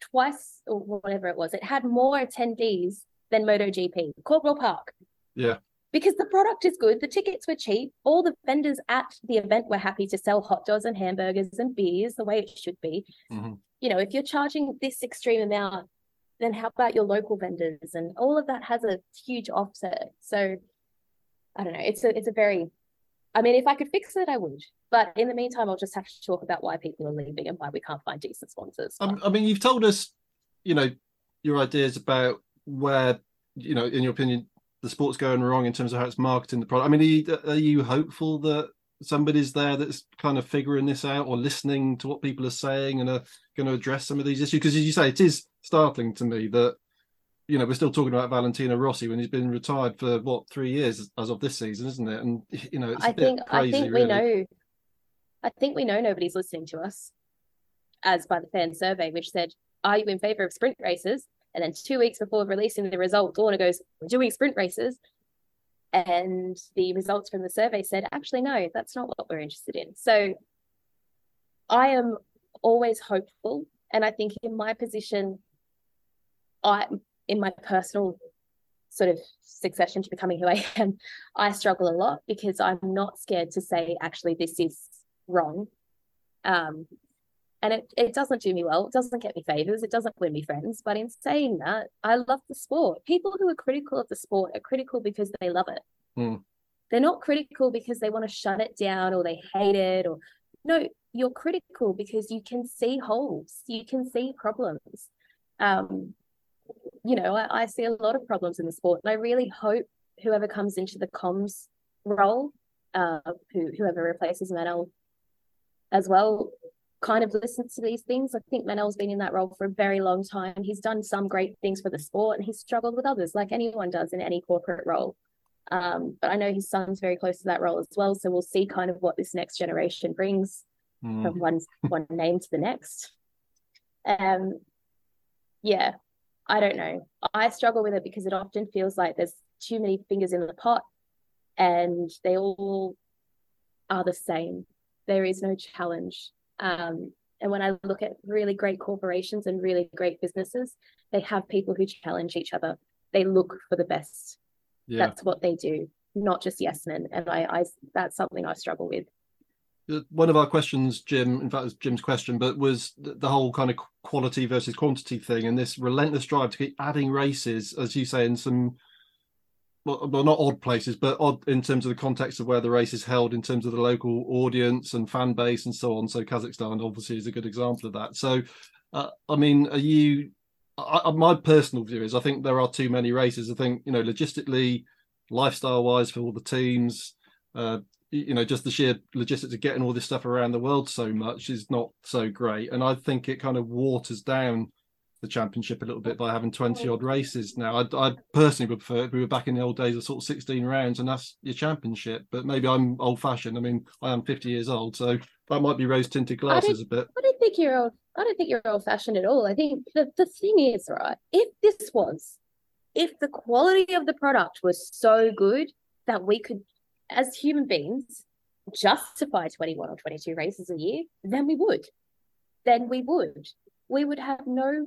twice or whatever it was, it had more attendees than MotoGP, Cadwell Park. Yeah. Because the product is good, the tickets were cheap, all the vendors at the event were happy to sell hot dogs and hamburgers and beers the way it should be. Mhm. You know, if you're charging this extreme amount, then how about your local vendors? And all of that has a huge offset. So I don't know. It's a it's a very I mean, if I could fix it, I would. But in the meantime, I'll just have to talk about why people are leaving and why we can't find decent sponsors. Um, I mean, you've told us, you know, your ideas about where, you know, in your opinion, the sport's going wrong in terms of how it's marketing the product. I mean, are you, are you hopeful that somebody's there that's kind of figuring this out or listening to what people are saying and are going to address some of these issues? Because as you say, it is startling to me that, you know, we're still talking about Valentino Rossi when he's been retired for what three years as of this season, isn't it? And you know, it's I think crazy, I think really. we know I think we know nobody's listening to us, as by the fan survey, which said, Are you in favor of sprint races? And then two weeks before releasing the results, Dorna goes, We're doing sprint races. And the results from the survey said, actually, no, that's not what we're interested in. So I am always hopeful. And I think in my position, I in my personal sort of succession to becoming who I am, I struggle a lot because I'm not scared to say, actually, this is wrong. Um, and it, it doesn't do me well. It doesn't get me favors. It doesn't win me friends. But in saying that, I love the sport. People who are critical of the sport are critical because they love it. Hmm. They're not critical because they want to shut it down or they hate it or no, you're critical because you can see holes, you can see problems. Um, you know, I, I see a lot of problems in the sport, and I really hope whoever comes into the comms role, uh, who whoever replaces Manel as well, kind of listens to these things. I think Manel's been in that role for a very long time. He's done some great things for the sport, and he's struggled with others, like anyone does in any corporate role. Um, but I know his son's very close to that role as well, so we'll see kind of what this next generation brings Mm. from one one name to the next. Um, yeah, I don't know. I struggle with it because it often feels like there's too many fingers in the pot, and they all are the same. There is no challenge. Um, and when I look at really great corporations and really great businesses, they have people who challenge each other. They look for the best. Yeah. That's what they do. not just yes men. And I, I that's something I struggle with. One of our questions, Jim, in fact, it was Jim's question, but was the whole kind of quality versus quantity thing and this relentless drive to keep adding races, as you say, in some well, not odd places, but odd in terms of the context of where the race is held, in terms of the local audience and fan base and so on. So Kazakhstan obviously is a good example of that. So, uh, I mean, are you? I, my personal view is I think there are too many races. I think you know, logistically, lifestyle wise for all the teams, uh, you know, just the sheer logistics of getting all this stuff around the world so much is not so great. And I think it kind of waters down the championship a little bit by having 20 odd races now. I, I personally would prefer if we were back in the old days of sort of 16 rounds and that's your championship. But maybe I'm old fashioned. I mean, I am 50 years old, so that might be rose tinted glasses a bit. I don't think you're old. I don't think you're old fashioned at all. I think the, the thing is, right, if this was, if the quality of the product was so good that we could, as human beings, justify 21 or 22 races a year, then we would. Then we would. We would have no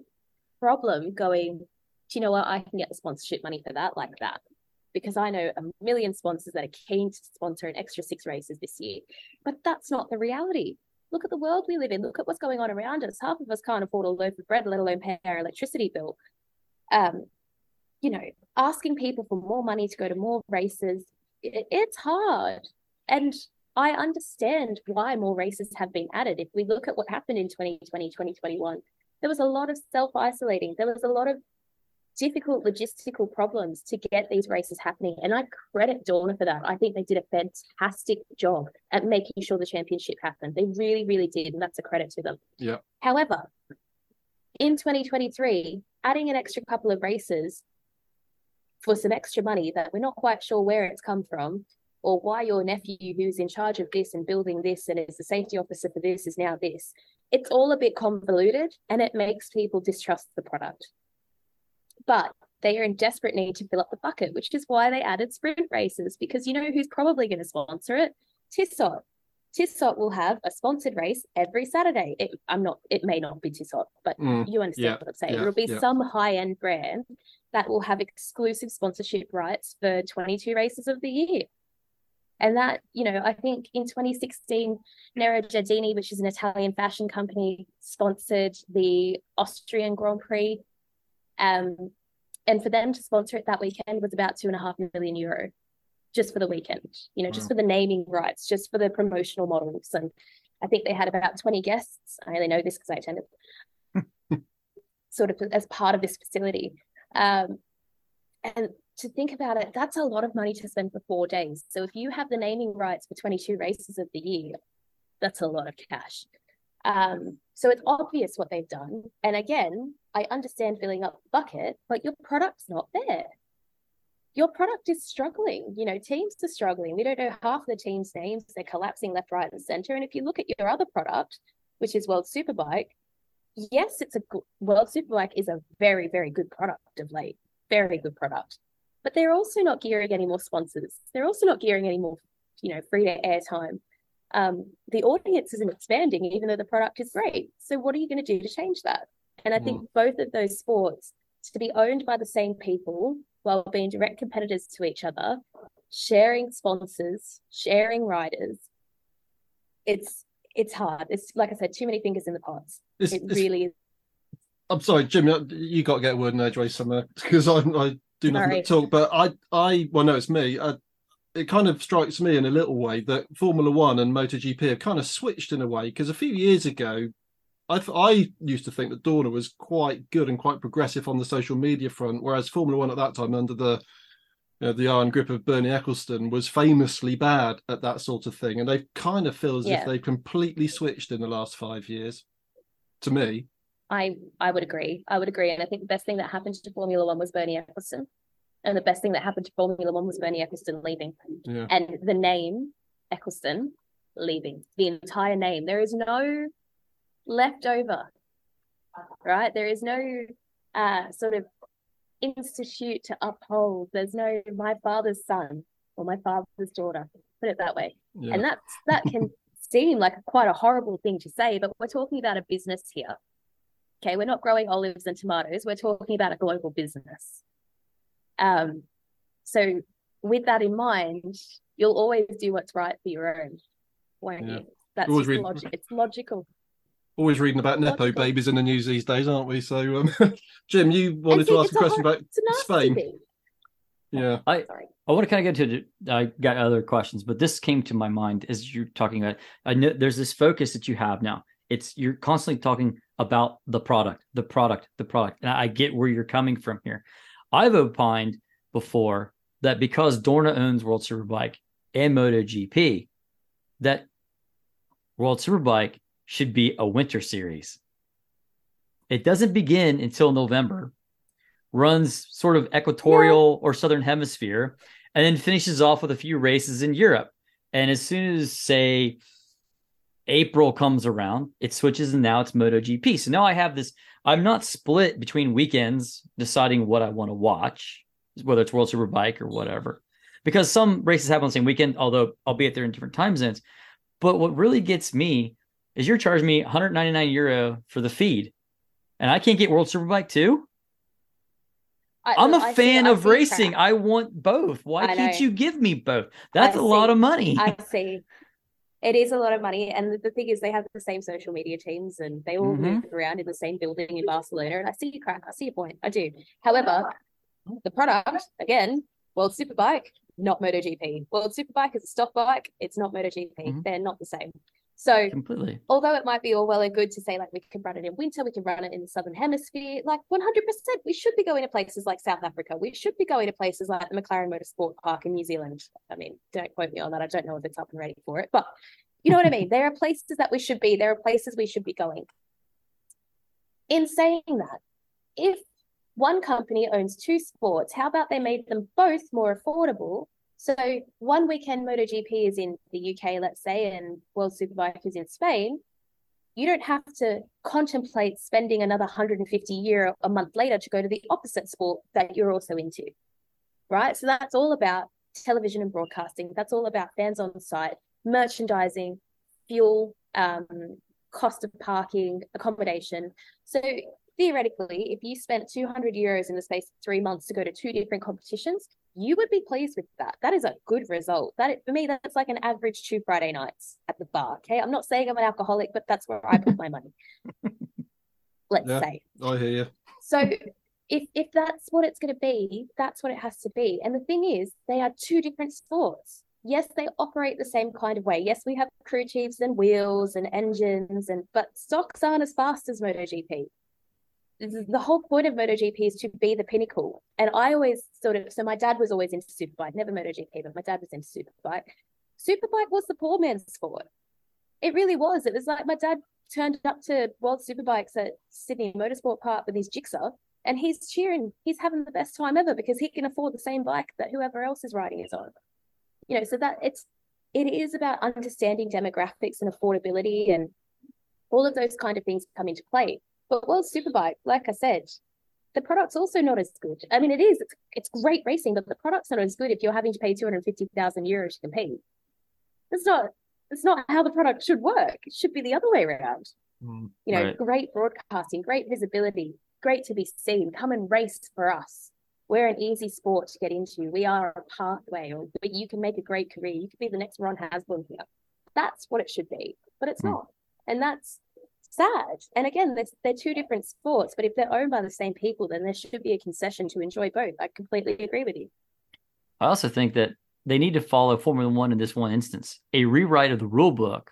problem going, do you know what? I can get the sponsorship money for that, like that. Because I know a million sponsors that are keen to sponsor an extra six races this year. But that's not the reality. Look at the world we live in. Look at what's going on around us. Half of us can't afford a loaf of bread, let alone pay our electricity bill. Um, you know, asking people for more money to go to more races, it, it's hard. And I understand why more races have been added. If we look at what happened in 2020, 2021, there was a lot of self isolating. There was a lot of difficult logistical problems to get these races happening. And I credit Dorna for that. I think they did a fantastic job at making sure the championship happened. They really, really did. And that's a credit to them. Yeah. However, in 2023, adding an extra couple of races for some extra money that we're not quite sure where it's come from or why your nephew who's in charge of this and building this and is the safety officer for this is now this. It's all a bit convoluted and it makes people distrust the product. But they are in desperate need to fill up the bucket which is why they added sprint races because you know who's probably going to sponsor it? Tissot tissot will have a sponsored race every saturday it, i'm not it may not be tissot but mm, you understand yeah, what i'm saying yeah, it'll be yeah. some high-end brand that will have exclusive sponsorship rights for 22 races of the year and that, you know, I think in 2016, Nero Giardini, which is an Italian fashion company, sponsored the Austrian Grand Prix. Um, and for them to sponsor it that weekend was about two and a half million euro just for the weekend, you know, wow. just for the naming rights, just for the promotional models. And I think they had about 20 guests. I only know this because I attended sort of as part of this facility. Um, and to think about it, that's a lot of money to spend for four days. So if you have the naming rights for 22 races of the year, that's a lot of cash. Um, so it's obvious what they've done. And again, I understand filling up the bucket, but your product's not there. Your product is struggling. You know, teams are struggling. We don't know half the teams' names. They're collapsing left, right, and center. And if you look at your other product, which is World Superbike, yes, it's a World Superbike is a very, very good product of late. Very good product but they're also not gearing any more sponsors. They're also not gearing any more, you know, free to air time. Um, the audience isn't expanding, even though the product is great. So what are you going to do to change that? And I think mm. both of those sports to be owned by the same people while being direct competitors to each other, sharing sponsors, sharing riders, it's it's hard. It's like I said, too many fingers in the pots. It's, it really is. I'm sorry, Jim. You got to get a word in edgeways somewhere because I, I do nothing but talk. But I, I, well, no, it's me. I, it kind of strikes me in a little way that Formula One and MotoGP have kind of switched in a way because a few years ago, I, I used to think that Dorna was quite good and quite progressive on the social media front, whereas Formula One at that time, under the you know, the iron grip of Bernie Ecclestone, was famously bad at that sort of thing, and they kind of feel as yeah. if they've completely switched in the last five years. To me, I I would agree. I would agree. And I think the best thing that happened to Formula One was Bernie Ecclestone. And the best thing that happened to Formula One was Bernie Ecclestone leaving. Yeah. And the name Ecclestone leaving. The entire name. There is no leftover. Right? There is no uh sort of institute to uphold. There's no my father's son or my father's daughter. Put it that way. Yeah. And that's that can seem like quite a horrible thing to say, but we're talking about a business here. Okay, we're not growing olives and tomatoes. We're talking about a global business. Um, so with that in mind, you'll always do what's right for your own, won't Yeah. you? That's just logic. It's logical. Always reading about nepo Logical. babies in the news these days, aren't we? So, um, Jim, you wanted to ask a question hard- about It's a nasty Spain. thing. yeah. Sorry. I want to kind of get to. I got other questions, but this came to my mind as you're talking about. I know there's this focus that you have now. It's you're constantly talking about the product, the product, the product, and I get where you're coming from here. I've opined before that because Dorna owns World Superbike and MotoGP, that World Superbike should be a winter series. It doesn't begin until November, runs sort of equatorial or southern hemisphere, and then finishes off with a few races in Europe. And as soon as, say, April comes around, it switches and now it's MotoGP. So now I have this, I'm not split between weekends deciding what I want to watch, whether it's World Superbike or whatever, because some races happen on the same weekend, although albeit they're in different time zones. But what really gets me is you're charging me 199 euro for the feed, and I can't get World Superbike too. I, I'm look, a I fan I of see racing. crap. I want both. Why can't you give me both? That's I a lot of money. I see. It is a lot of money. And the, thing is, they have the same social media teams and they all Mhm. move around in the same building in Barcelona. And I see your crack. I see your point. I do. However, the product, again, World Superbike, not MotoGP. World Superbike is a stock bike. It's not MotoGP. Mhm. They're not the same. So Completely. although it might be all well and good to say like we can run it in winter, we can run it in the southern hemisphere, like 100%, we should be going to places like South Africa. We should be going to places like the McLaren Motorsport Park in New Zealand. I mean, don't quote me on that. I don't know if it's up and ready for it, but you know what I mean? There are places that we should be. There are places we should be going. In saying that, if one company owns two sports, how about they made them both more affordable so one weekend MotoGP is in the UK, let's say, and World Superbike is in Spain. You don't have to contemplate spending another 150 euro a month later to go to the opposite sport that you're also into. Right. So that's all about television and broadcasting. That's all about fans on site, merchandising, fuel, um, cost of parking, accommodation. So theoretically, if you spent 200 euros in the space of three months to go to two different competitions, you would be pleased with that. That is a good result. That for me, that's like an average two Friday nights at the bar. Okay, I'm not saying I'm an alcoholic, but that's where I put my money. Let's Yeah. say. I hear you. So if if that's what it's going to be, that's what it has to be. And the thing is, they are two different sports. Yes, they operate the same kind of way. Yes, we have crew chiefs and wheels and engines, and but stocks aren't as fast as MotoGP. The whole point of MotoGP is to be the pinnacle. And I always sort of so my dad was always into superbike, never MotoGP, but my dad was into superbike. Superbike was the poor man's sport. It really was. It was like my dad turned up to World Superbikes at Sydney Motorsport Park with his jigsaw and he's cheering he's having the best time ever because he can afford the same bike that whoever else is riding is on you know so that it's it is about understanding demographics and affordability and all of those kind of things come into play but world superbike like i said the product's also not as good i mean it is it's, it's great racing but the product's not as good if you're having to pay 250000 euros to compete that's not that's not how the product should work it should be the other way around Mm. you know, Right. great broadcasting, great visibility, great to be seen. Come and race for us. We're an easy sport to get into. We are a pathway, or you can make a great career. You could be the next Ron Hasbun here. That's what it should be, but it's Hmm. not, and that's sad. And again, they're, they're two different sports, but if they're owned by the same people, then there should be a concession to enjoy both. I completely agree with you. I also think that they need to follow Formula One in this one instance, a rewrite of the rule book.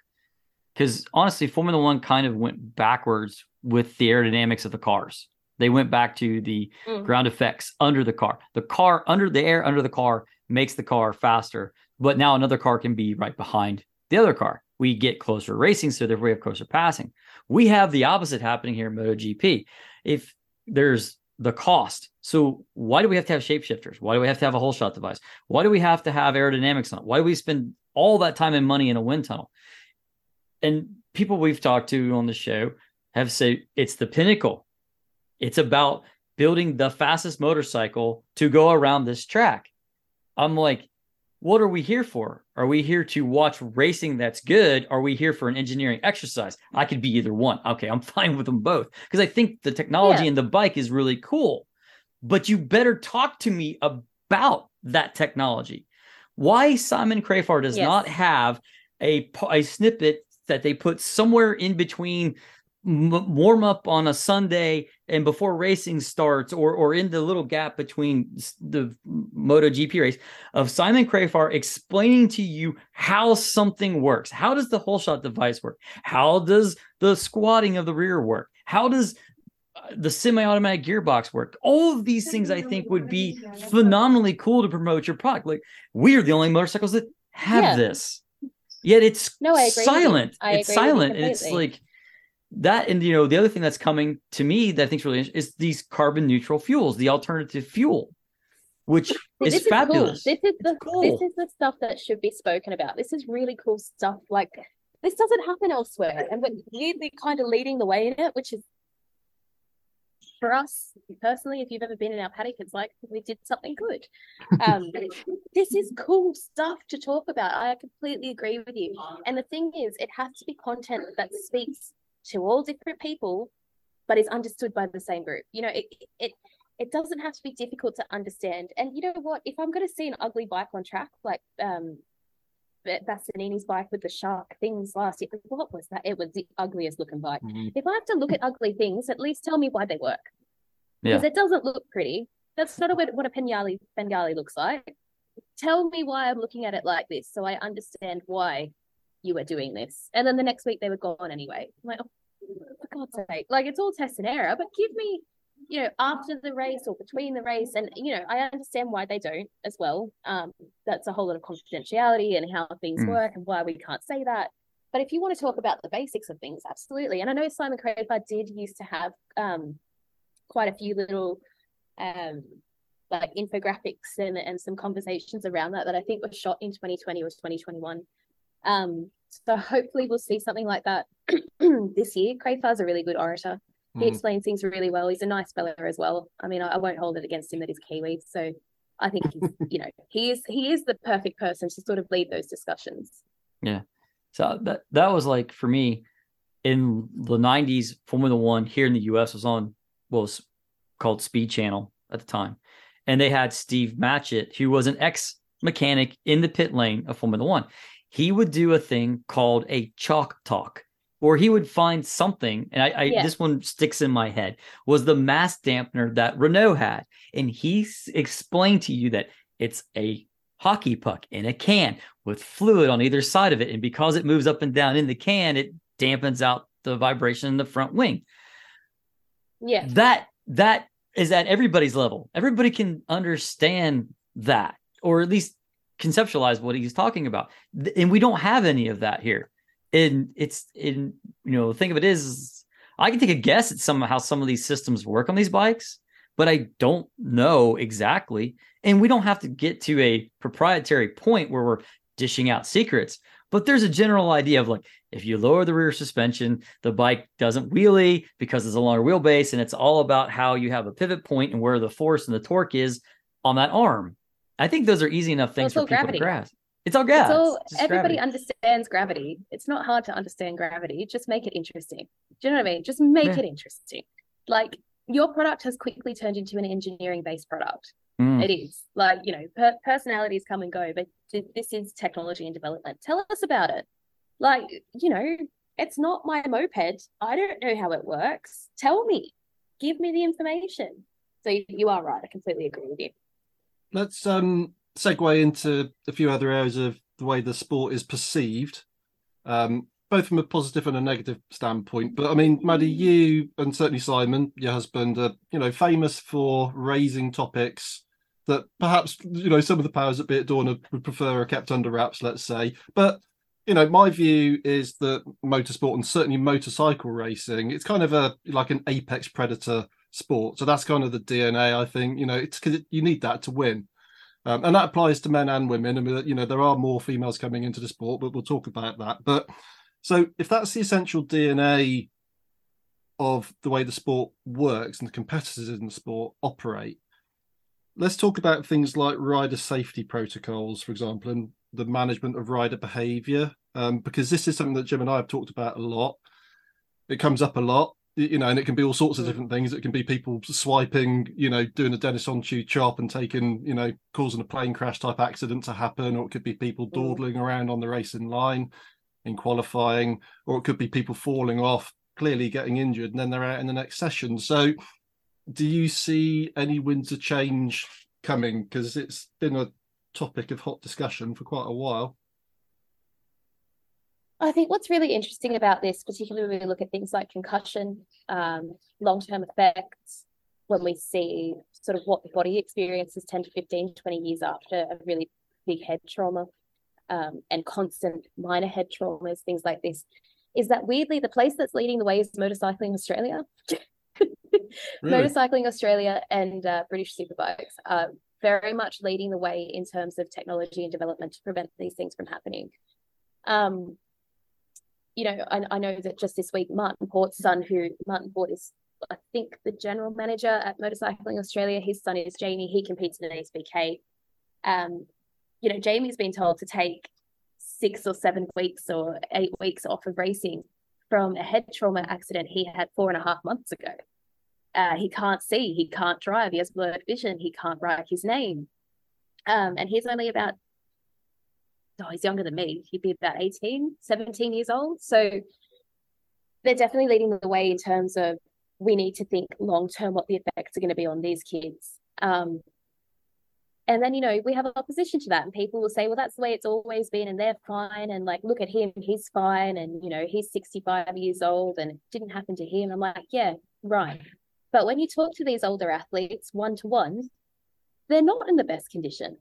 Because honestly, Formula One kind of went backwards with the aerodynamics of the cars. They went back to the Mm. ground effects under the car. The car under the air under the car makes the car faster, but now another car can be right behind the other car. We get closer racing, so therefore we have closer passing. We have the opposite happening here in MotoGP. If there's the cost, so why do we have to have shapeshifters? Why do we have to have a whole shot device? Why do we have to have aerodynamics on it? Why do we spend all that time and money in a wind tunnel? And people we've talked to on the show have said it's the pinnacle. It's about building the fastest motorcycle to go around this track. I'm like, what are we here for? Are we here to watch racing that's good? Are we here for an engineering exercise? I could be either one. Okay, I'm fine with them both because I think the technology Yeah. in the bike is really cool. But you better talk to me about that technology. Why Simon Crafar does Yes. not have a, a snippet that they put somewhere in between m- warm up on a Sunday and before racing starts, or or in the little gap between the MotoGP race of Simon Crafar explaining to you how something works. How does the whole shot device work? How does the squatting of the rear work? How does uh, the semi-automatic gearbox work? All of these things I think would be phenomenally cool to promote your product. Like we're the only motorcycles that have Yeah. this. Yet it's No, silent. It's silent. And it's like that. And you know, the other thing that's coming to me that I think is really interesting is these carbon neutral fuels, the alternative fuel, which is is fabulous. Cool. This is the cool. this is the stuff that should be spoken about. This is really cool stuff. Like this doesn't happen elsewhere, and we're kind of leading the way in it, which is for us personally. If you've ever been in our paddock, it's like we did something good. Um, this is cool stuff to talk about. I completely agree with you. And the thing is, it has to be content that speaks to all different people, but is understood by the same group. You know, it it it doesn't have to be difficult to understand. And you know what? If I'm going to see an ugly bike on track, like um, Bastianini's bike with the shark things last year, what was that? It was the ugliest looking bike. Mhm. If I have to look at ugly things, at least tell me why they work. Yeah. Because it doesn't look pretty. That's not what, what a Bengali Bengali looks like. Tell me why I'm looking at it like this, so I understand why you were doing this. And then the next week they were gone anyway. I'm like, oh, for God's sake, like it's all test and error, but give me, you know, after the race or between the race, and you know, I understand why they don't as well. Um, that's a whole lot of confidentiality and how things Mm. work and why we can't say that. But if you want to talk about the basics of things, absolutely. And I know Simon Crafar did used to have um quite a few little um like infographics and, and some conversations around that that I think were shot in 2020 or 2021. Um, so hopefully we'll see something like that this year. Crafar's a really good orator. He Mhm. explains things really well. He's a nice fella as well. I mean, I, I won't hold it against him that he's Kiwi. So I think he's, you know, he is he is the perfect person to sort of lead those discussions. Yeah. So that that was like for me in the '90s. Formula One here in the U.S. was on what was called Speed Channel at the time, and they had Steve Matchett, who was an ex mechanic in the pit lane of Formula One. He would do a thing called a chalk talk, or he would find something, and I, I Yeah. this one sticks in my head was the mass dampener that Renault had, and he s- explained to you that it's a hockey puck in a can with fluid on either side of it. And because it moves up and down in the can, it dampens out the vibration in the front wing. Yeah. That that is at everybody's level. Everybody can understand that, or at least conceptualize what he's talking about. And we don't have any of that here. And it's in you know, the thing of it is, I can take a guess at some how some of these systems work on these bikes, but I don't know exactly. And we don't have to get to a proprietary point where we're dishing out secrets. But there's a general idea of like if you lower the rear suspension, the bike doesn't wheelie because it's a longer wheelbase, and it's all about how you have a pivot point and where the force and the torque is on that arm. I think those are easy enough things for people gravity. to grasp. It's all gas. It's all It's everybody gravity. understands gravity. It's not hard to understand gravity. Just make it interesting. Do you know what I mean? Just make Yeah. it interesting. Like your product has quickly turned into an engineering based product. Mm. It is like you know, per- personalities come and go, but th- this is technology and development. Tell us about it. Like you know, it's not my moped. I don't know how it works. Tell me. Give me the information. So you, you are right. I completely agree with you. Let's um segue into a few other areas of the way the sport is perceived, um, both from a positive and a negative standpoint. But I mean, Maddie, you and certainly Simon, your husband, are you know famous for raising topics that perhaps you know some of the powers that be at Dorna would prefer are kept under wraps. Let's say, but you know, my view is that motorsport and certainly motorcycle racing, it's kind of a like an apex predator sport. So that's kind of the DNA. I think you know it's because you need that to win. Um, and that applies to men and women. I mean, you know, there are more females coming into the sport, but we'll talk about that. But so if that's the essential DNA of the way the sport works and the competitors in the sport operate, let's talk about things like rider safety protocols, for example, and the management of rider behavior, um, because this is something that Jim and I have talked about a lot. It comes up a lot. You know, and it can be all sorts of Mm. different things. It can be people swiping, you know, doing a Deniz on Öncü chop and taking, you know, causing a plane crash type accident to happen, or it could be people Mm. dawdling around on the racing line in qualifying, or it could be people falling off, clearly getting injured, and then they're out in the next session. So, do you see any winds of change coming? Because it's been a topic of hot discussion for quite a while. I think what's really interesting about this, particularly when we look at things like concussion, um, long-term effects, when we see sort of what the body experiences 10 to 15, 20 years after a really big head trauma um, and constant minor head traumas, things like this, is that weirdly the place that's leading the way is Motorcycling Australia. Really? Motorcycling Australia and uh, British Superbikes are very much leading the way in terms of technology and development to prevent these things from happening. Um, you know, I, I know that just this week, Martin Port's son, who Martin Port is, I think, the general manager at Motorcycling Australia, his son is Jamie. He competes in an SBK. Um, you know, Jamie's been told to take six or seven weeks or eight weeks off of racing from a head trauma accident he had four and a half months ago. Uh, he can't see, he can't drive, he has blurred vision, he can't write his name. Um, and he's only about, oh, he's younger than me. He'd be about 18, 17 years old. So they're definitely leading the way in terms of we need to think long term what the effects are going to be on these kids. Um, and then, you know, we have opposition to that, and people will say, well, that's the way it's always been, and they're fine. And like, look at him, he's fine. And, you know, he's 65 years old and it didn't happen to him. I'm like, yeah, right. But when you talk to these older athletes one to one, they're not in the best condition.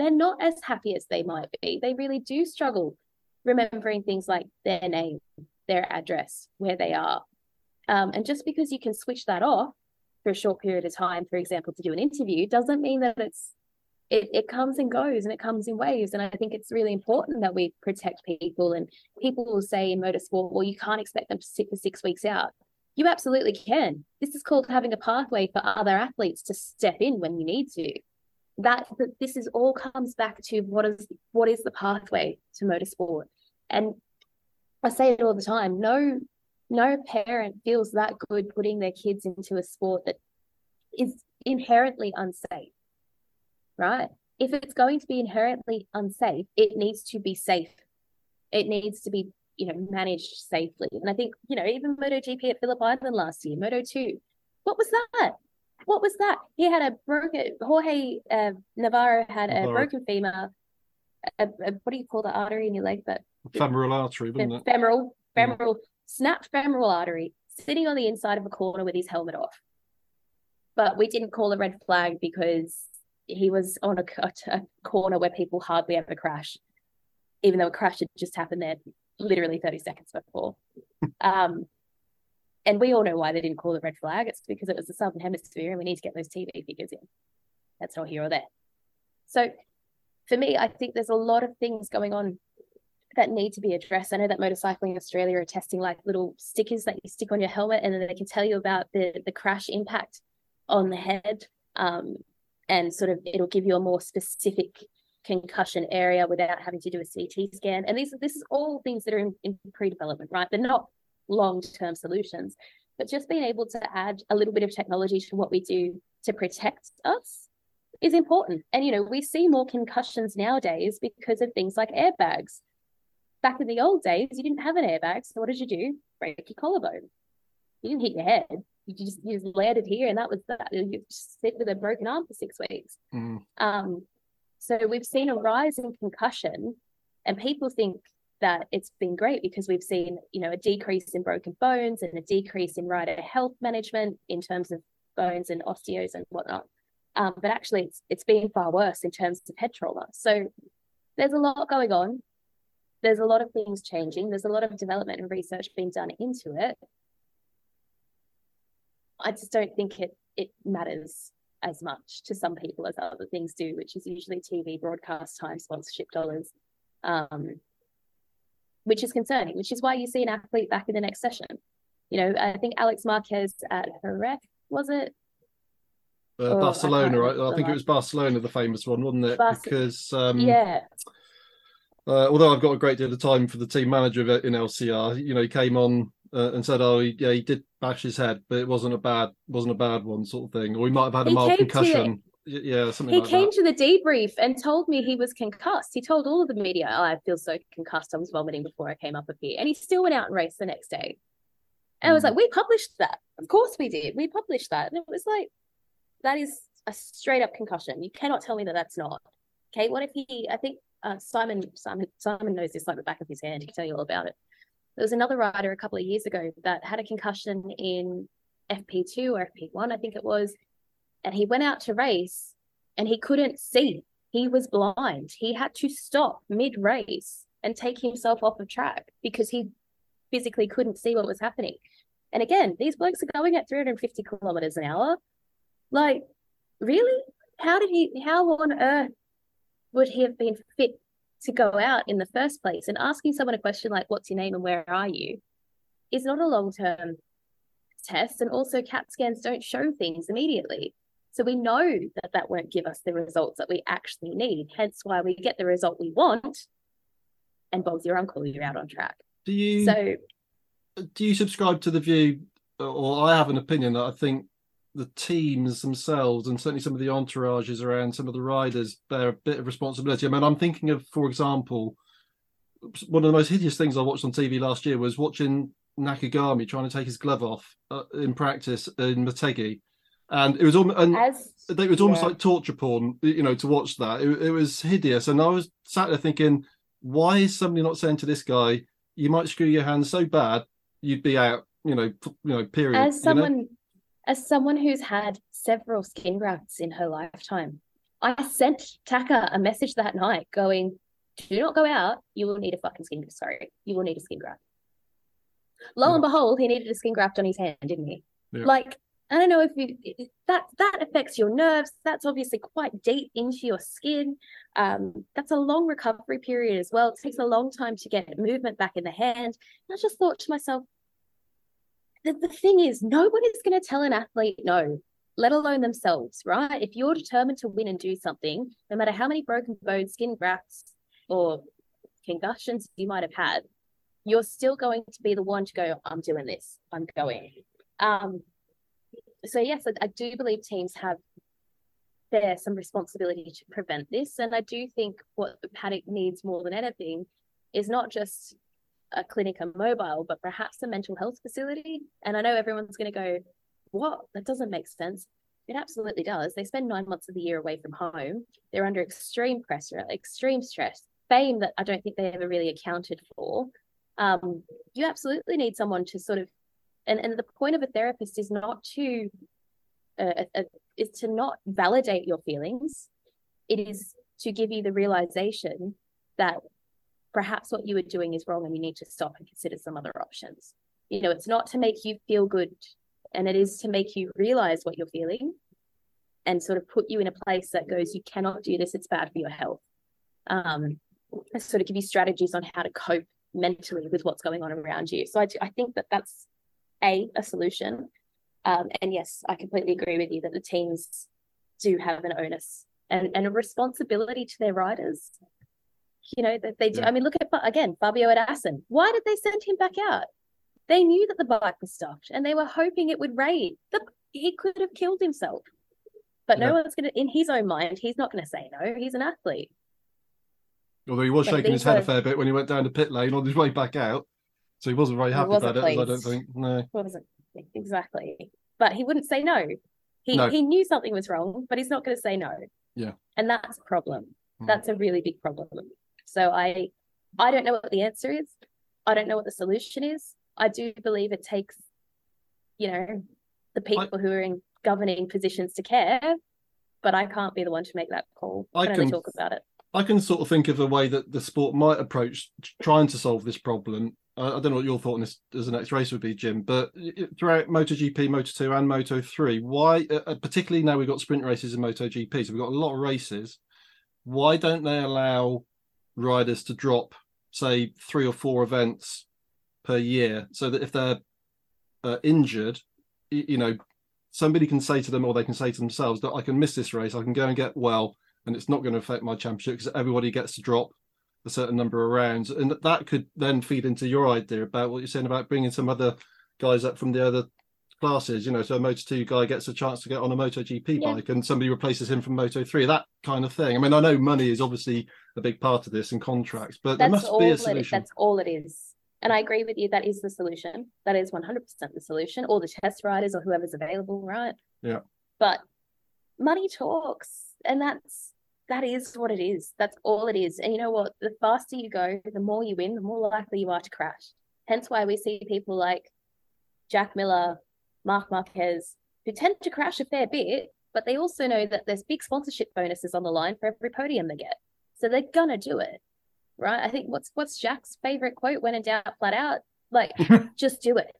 They're not as happy as they might be. They really do struggle remembering things like their name, their address, where they are. Um, and just because you can switch that off for a short period of time, for example, to do an interview, doesn't mean that it's it, it comes and goes and it comes in waves. And I think it's really important that we protect people. And people will say in motorsport, well, you can't expect them to sit for six weeks out. You absolutely can. This is called having a pathway for other athletes to step in when you need to. That, that this is all comes back to what is what is the pathway to motorsport. And I say it all the time. No, no parent feels that good putting their kids into a sport that is inherently unsafe. Right? If it's going to be inherently unsafe, it needs to be safe. It needs to be you know, managed safely. And I think, you know, even MotoGP at Phillip Island last year, Moto 2, what was that? What was that? He had a broken, Jorge uh, Navarro had a Navarro. broken femur, a, a, what do you call the artery in your leg? But Femoral artery, wasn't it? femoral, Yeah. femoral, snapped femoral artery, sitting on the inside of a corner with his helmet off. But we didn't call a red flag because he was on a, a corner where people hardly ever crash, even though a crash had just happened there literally 30 seconds before. um, and we all know why they didn't call it red flag. It's because it was the Southern Hemisphere and we need to get those TV figures in. That's not here or there. So for me, I think there's a lot of things going on that need to be addressed. I know that Motorcycling Australia are testing like little stickers that you stick on your helmet and then they can tell you about the, the crash impact on the head. Um, and sort of it'll give you a more specific concussion area without having to do a CT scan. And these this is all things that are in, in pre-development, right? They're not long-term solutions, but just being able to add a little bit of technology to what we do to protect us is important. And you know, we see more concussions nowadays because of things like airbags. Back in the old days, you didn't have an airbag, so what did you do? Break your collarbone. You didn't hit your head. You just you just landed here, and that was that. You just sit with a broken arm for six weeks. Mm. Um, so we've seen a rise in concussion, and people think that it's been great because we've seen, you know, a decrease in broken bones and a decrease in rider health management in terms of bones and osteos and whatnot. Um, but actually, it's it's been far worse in terms of head trauma. So there's a lot going on. There's a lot of things changing. There's a lot of development and research being done into it. I just don't think it it matters as much to some people as other things do, which is usually TV broadcast time, sponsorship dollars, um, which is concerning, which is why you see an athlete back in the next session. You know, I think Alex Marquez at Jerez, was it? Uh, Oh, Barcelona, right? I think it was Barcelona, the famous one, wasn't it? Barce- because um, yeah. uh, although I've got a great deal of time for the team manager of- in LCR, you know, he came on uh, and said, "Oh, he, yeah, he did bash his head, but it wasn't a bad wasn't a bad one, sort of thing, or he might have had a He mild concussion." Yeah, something He like came that. to the debrief and told me he was concussed. He told all of the media, oh, I feel so concussed. I was vomiting before I came up up here. And he still went out and raced the next day. And I was Mm. like, we published that. Of course we did. We published that. And it was like, that is a straight up concussion. You cannot tell me that that's not. Okay, what if he, I think uh, Simon, Simon, Simon knows this like the back of his hand. He can tell you all about it. There was another rider a couple of years ago that had a concussion in FP2 or FP1, I think it was. And he went out to race and he couldn't see. He was blind. He had to stop mid race and take himself off of track because he physically couldn't see what was happening. And again, these blokes are going at 350 kilometers an hour. Like, really? How did he, how on earth would he have been fit to go out in the first place? And asking someone a question like, what's your name and where are you? is not a long term test. And also, CAT scans don't show things immediately. So we know that that won't give us the results that we actually need. Hence why we get the result we want. And Bob's your uncle, you're out on track. Do you So do you subscribe to the view, or I have an opinion that I think the teams themselves and certainly some of the entourages around some of the riders bear a bit of responsibility. I mean, I'm thinking of, for example, one of the most hideous things I watched on TV last year was watching Nakagami trying to take his glove off uh, in practice in Motegi, and it was almost and as it was almost yeah. like torture porn, you know, to watch that. It, it was hideous, and I was sat there thinking, why is somebody not saying to this guy, "You might screw your hand so bad, you'd be out," you know, you know, period. as you know? someone as someone who's had several skin grafts in her lifetime, I sent Taka a message that night going, do not go out, you will need a fucking skin graft. sorry, you will need a skin graft. Lo and behold, he needed a skin graft on his hand, didn't he? Yeah. Like, I don't know if you that that affects your nerves. That's obviously quite deep into your skin. Um, that's a long recovery period as well. It takes a long time to get movement back in the hand. And I just thought to myself, the, the thing is, nobody's going to tell an athlete no, let alone themselves, right? If you're determined to win and do something, no matter how many broken bones, skin grafts, or concussions you might have had, you're still going to be the one to go, I'm doing this, I'm going. Um, so, yes, I, I do believe teams have bear some responsibility to prevent this. And I do think what the paddock needs more than anything is not just a Clinica Mobile, but perhaps a mental health facility. And I know everyone's going to go, what? That doesn't make sense. It absolutely does. They spend nine months of the year away from home. They're under extreme pressure, extreme stress, fame that I don't think they ever really accounted for. Um, you absolutely need someone to sort of, and, and the point of a therapist is not to, uh, uh, is to not validate your feelings. It is to give you the realization that perhaps what you are doing is wrong and you need to stop and consider some other options. You know, it's not to make you feel good, and it is to make you realize what you're feeling and sort of put you in a place that goes, you cannot do this, it's bad for your health. Um, sort of give you strategies on how to cope mentally with what's going on around you. So I, I think that that's a a solution. Um, and yes, I completely agree with you that the teams do have an onus and, and a responsibility to their riders you know that they do. Yeah. I mean, look at again Fabio at Assen. Why did they send him back out? They knew that the bike was stopped, and they were hoping it would rain. The, he could have killed himself, but Yeah. no one's going to. In his own mind, he's not going to say no. He's an athlete. Although he was shaking his head a fair bit when he went down the pit lane on his way back out, so he wasn't very happy wasn't about it. I don't think. No. Was it exactly? But he wouldn't say no. He No. he knew something was wrong, but he's not going to say no. Yeah. and that's a problem. Mm. That's a really big problem. So I I don't know what the answer is. I don't know what the solution is. I do believe it takes, you know, the people who are in governing positions to care, but I can't be the one to make that call. I I can can- talk about it. I can sort of think of a way that the sport might approach trying to solve this problem. I, don't know what your thought on this as the next race would be, Jim, but throughout MotoGP, Moto2, and Moto3, why, uh, particularly now we've got sprint races in MotoGP, so we've got a lot of races. Why don't they allow riders to drop, say, three or four events per year, so that if they're uh, injured, you know, somebody can say to them, or they can say to themselves, that I can miss this race, I can go and get well, and it's not going to affect my championship because everybody gets to drop a certain number of rounds, and that could then feed into your idea about what you're saying about bringing some other guys up from the other classes. You know, so a Moto Two guy gets a chance to get on a Moto GP Yeah. bike, and somebody replaces him from Moto Three. That kind of thing. I mean, I know money is obviously a big part of this and contracts, but there That's must all be a it is. solution. That's all it is. And I agree with you. That is the solution. That is 100% the solution. Or the test riders or whoever's available, right? Yeah. But money talks, and that's that is what it is. That's all it is. And you know what? The faster you go, the more you win, the more likely you are to crash. Hence why we see people like Jack Miller, Marc Marquez, who tend to crash a fair bit, but they also know that there's big sponsorship bonuses on the line for every podium they get. So they're gonna do it. Right? I think what's what's Jack's favorite quote when in doubt, flat out? Like, just do it.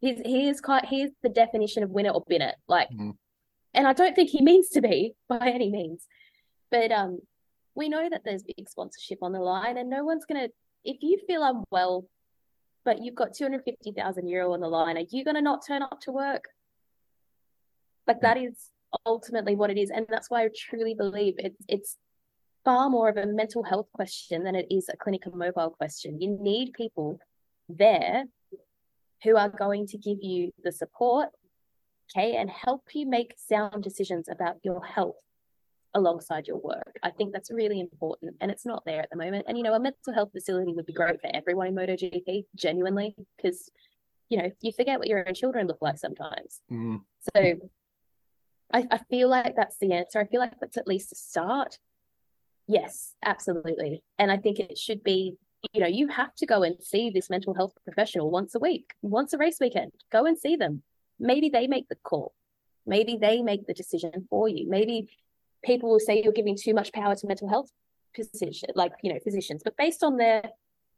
He's he is quite he is the definition of winner or bin it. Like Mhm. and I don't think he means to be by any means. But um we know that there's big sponsorship on the line and no one's gonna if you feel unwell but you've got 250,000 euro on the line, are you going to not turn up to work? Like that is ultimately what it is. And that's why I truly believe it's, it's far more of a mental health question than it is a Clinica Mobile question. You need people there who are going to give you the support, okay, and help you make sound decisions about your health alongside your work. I think that's really important and it's not there at the moment. And you know, a mental health facility would be great for everyone in MotoGP, genuinely, because you know, you forget what your own children look like sometimes. Mm. So I, I feel like that's the answer. I feel like that's at least a start. Yes, absolutely. And I think it should be, you know, you have to go and see this mental health professional once a week, once a race weekend. Go and see them. Maybe they make the call. Maybe they make the decision for you. Maybe people will say you're giving too much power to mental health position, like you know, physicians, but based on their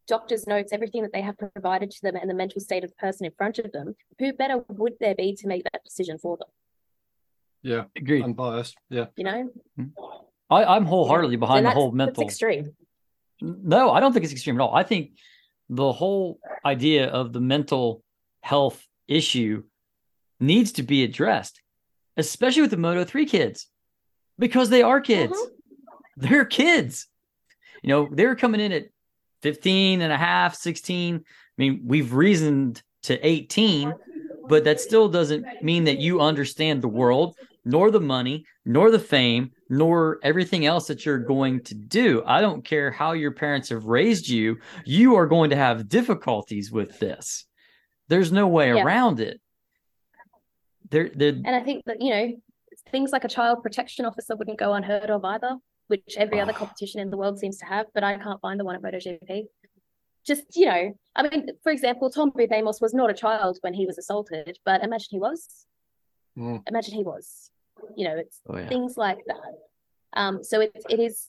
doctor's notes, everything that they have provided to them, and the mental state of the person in front of them, who better would there be to make that decision for them? Yeah, Agreed. unbiased. Yeah, You know, hmm. I, I'm wholeheartedly behind And the that's, whole that's mental. extreme. No, I don't think it's extreme at all. I think the whole idea of the mental health issue needs to be addressed, especially with the Moto 3 kids, because they are kids. Mhm. They're kids. You know, they're coming in at 15 and a half, 16. I mean, we've reasoned to 18, but that still doesn't mean that you understand the world, nor the money, nor the fame, nor everything else that you're going to do. I don't care how your parents have raised you, you are going to have difficulties with this. There's no way Yeah. around it. There, there, And I think that, you know, things like a child protection officer wouldn't go unheard of either, which every other Ah. competition in the world seems to have, but I can't find the one at MotoGP. Just, you know, I mean, for example, Tom Booth Amos was not a child when he was assaulted, but imagine he was. Mm. Imagine he was. You know, it's oh yeah. things like that. Um, so it, it is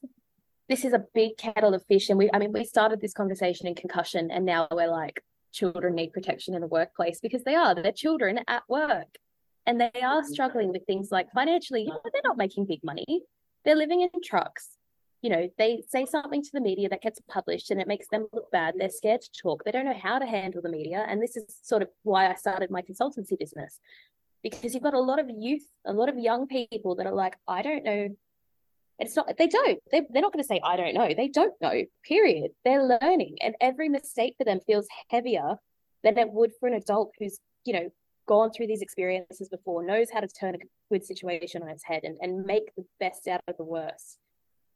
this is a big kettle of fish. And we I mean, we started this conversation in concussion and now we're like children need protection in the workplace because they are, they're children at work. And they are struggling with things like financially, they're not making big money. They're living in trucks. You know, they say something to the media that gets published and it makes them look bad. They're scared to talk. They don't know how to handle the media. And this is sort of why I started my consultancy business because you've got a lot of youth, a lot of young people that are like, I don't know. It's not, they don't, they, they're not going to say, I don't know. They don't know, period. They're learning. And every mistake for them feels heavier than it would for an adult who's, you know, gone through these experiences before, knows how to turn a good situation on its head and, and make the best out of the worst.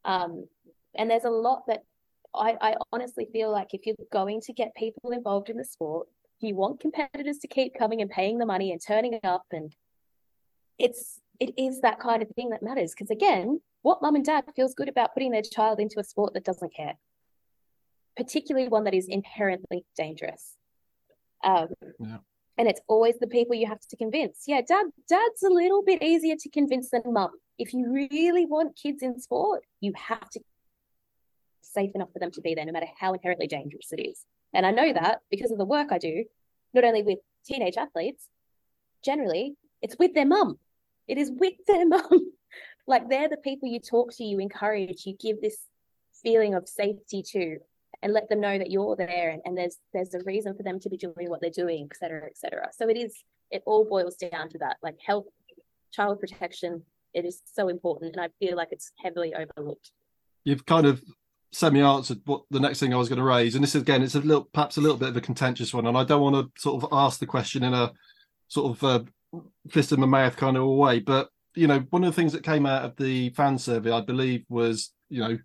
Um, and there's a lot that I, I honestly feel like if you're going to get people involved in the sport, you want competitors to keep coming and paying the money and turning up and it's it is that kind of thing that matters because again what mum and dad feels good about putting their child into a sport that doesn't care particularly one that is inherently dangerous um, Yeah. And it's always the people you have to convince yeah dad dad's a little bit easier to convince than mum if you really want kids in sport you have to safe enough for them to be there no matter how inherently dangerous it is and I know that because of the work I do, not only with teenage athletes, generally, it's with their mum. It is with their mum. like they're the people you talk to, you encourage, you give this feeling of safety to, and let them know that you're there and, and there's there's a reason for them to be doing what they're doing, et cetera, et cetera. So it is it all boils down to that. Like health, child protection, it is so important. And I feel like it's heavily overlooked. you've kind of semi-answered what the next thing I was going to raise, and this again, it's a little perhaps a little bit of a contentious one, and I don't want to sort of ask the question in a sort of uh, fist in my mouth kind of a way, but you know, one of the things that came out of the fan survey, I believe, was you know,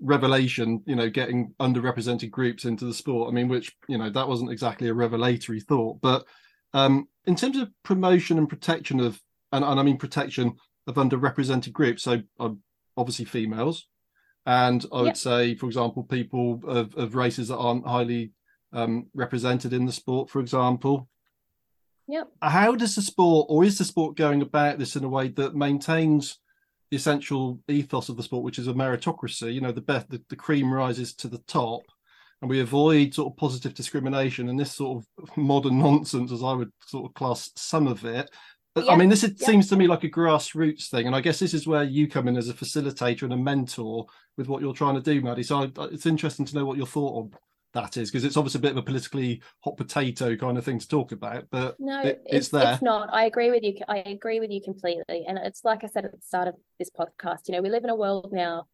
revelation, you know, getting underrepresented groups into the sport. I mean, which you know, that wasn't exactly a revelatory thought, but um, in terms of promotion and protection of, and, and I mean protection of underrepresented groups, so uh, obviously females, and I would yep. say, for example, people of, of races that aren't highly um, represented in the sport, for example. Yep. How does the sport, or is the sport going about this in a way that maintains the essential ethos of the sport, which is a meritocracy? You know, the best, the, the cream rises to the top, and we avoid sort of positive discrimination and this sort of modern nonsense, as I would sort of class some of it, yeah, I mean, this is, yeah. seems to me like a grassroots thing, and I guess this is where you come in as a facilitator and a mentor with what you're trying to do, Maddie. So I, it's interesting to know what your thought on that is, because it's obviously a bit of a politically hot potato kind of thing to talk about. But no, it, it's, it's there. It's not. I agree with you. I agree with you completely, and it's like I said at the start of this podcast. You know, we live in a world now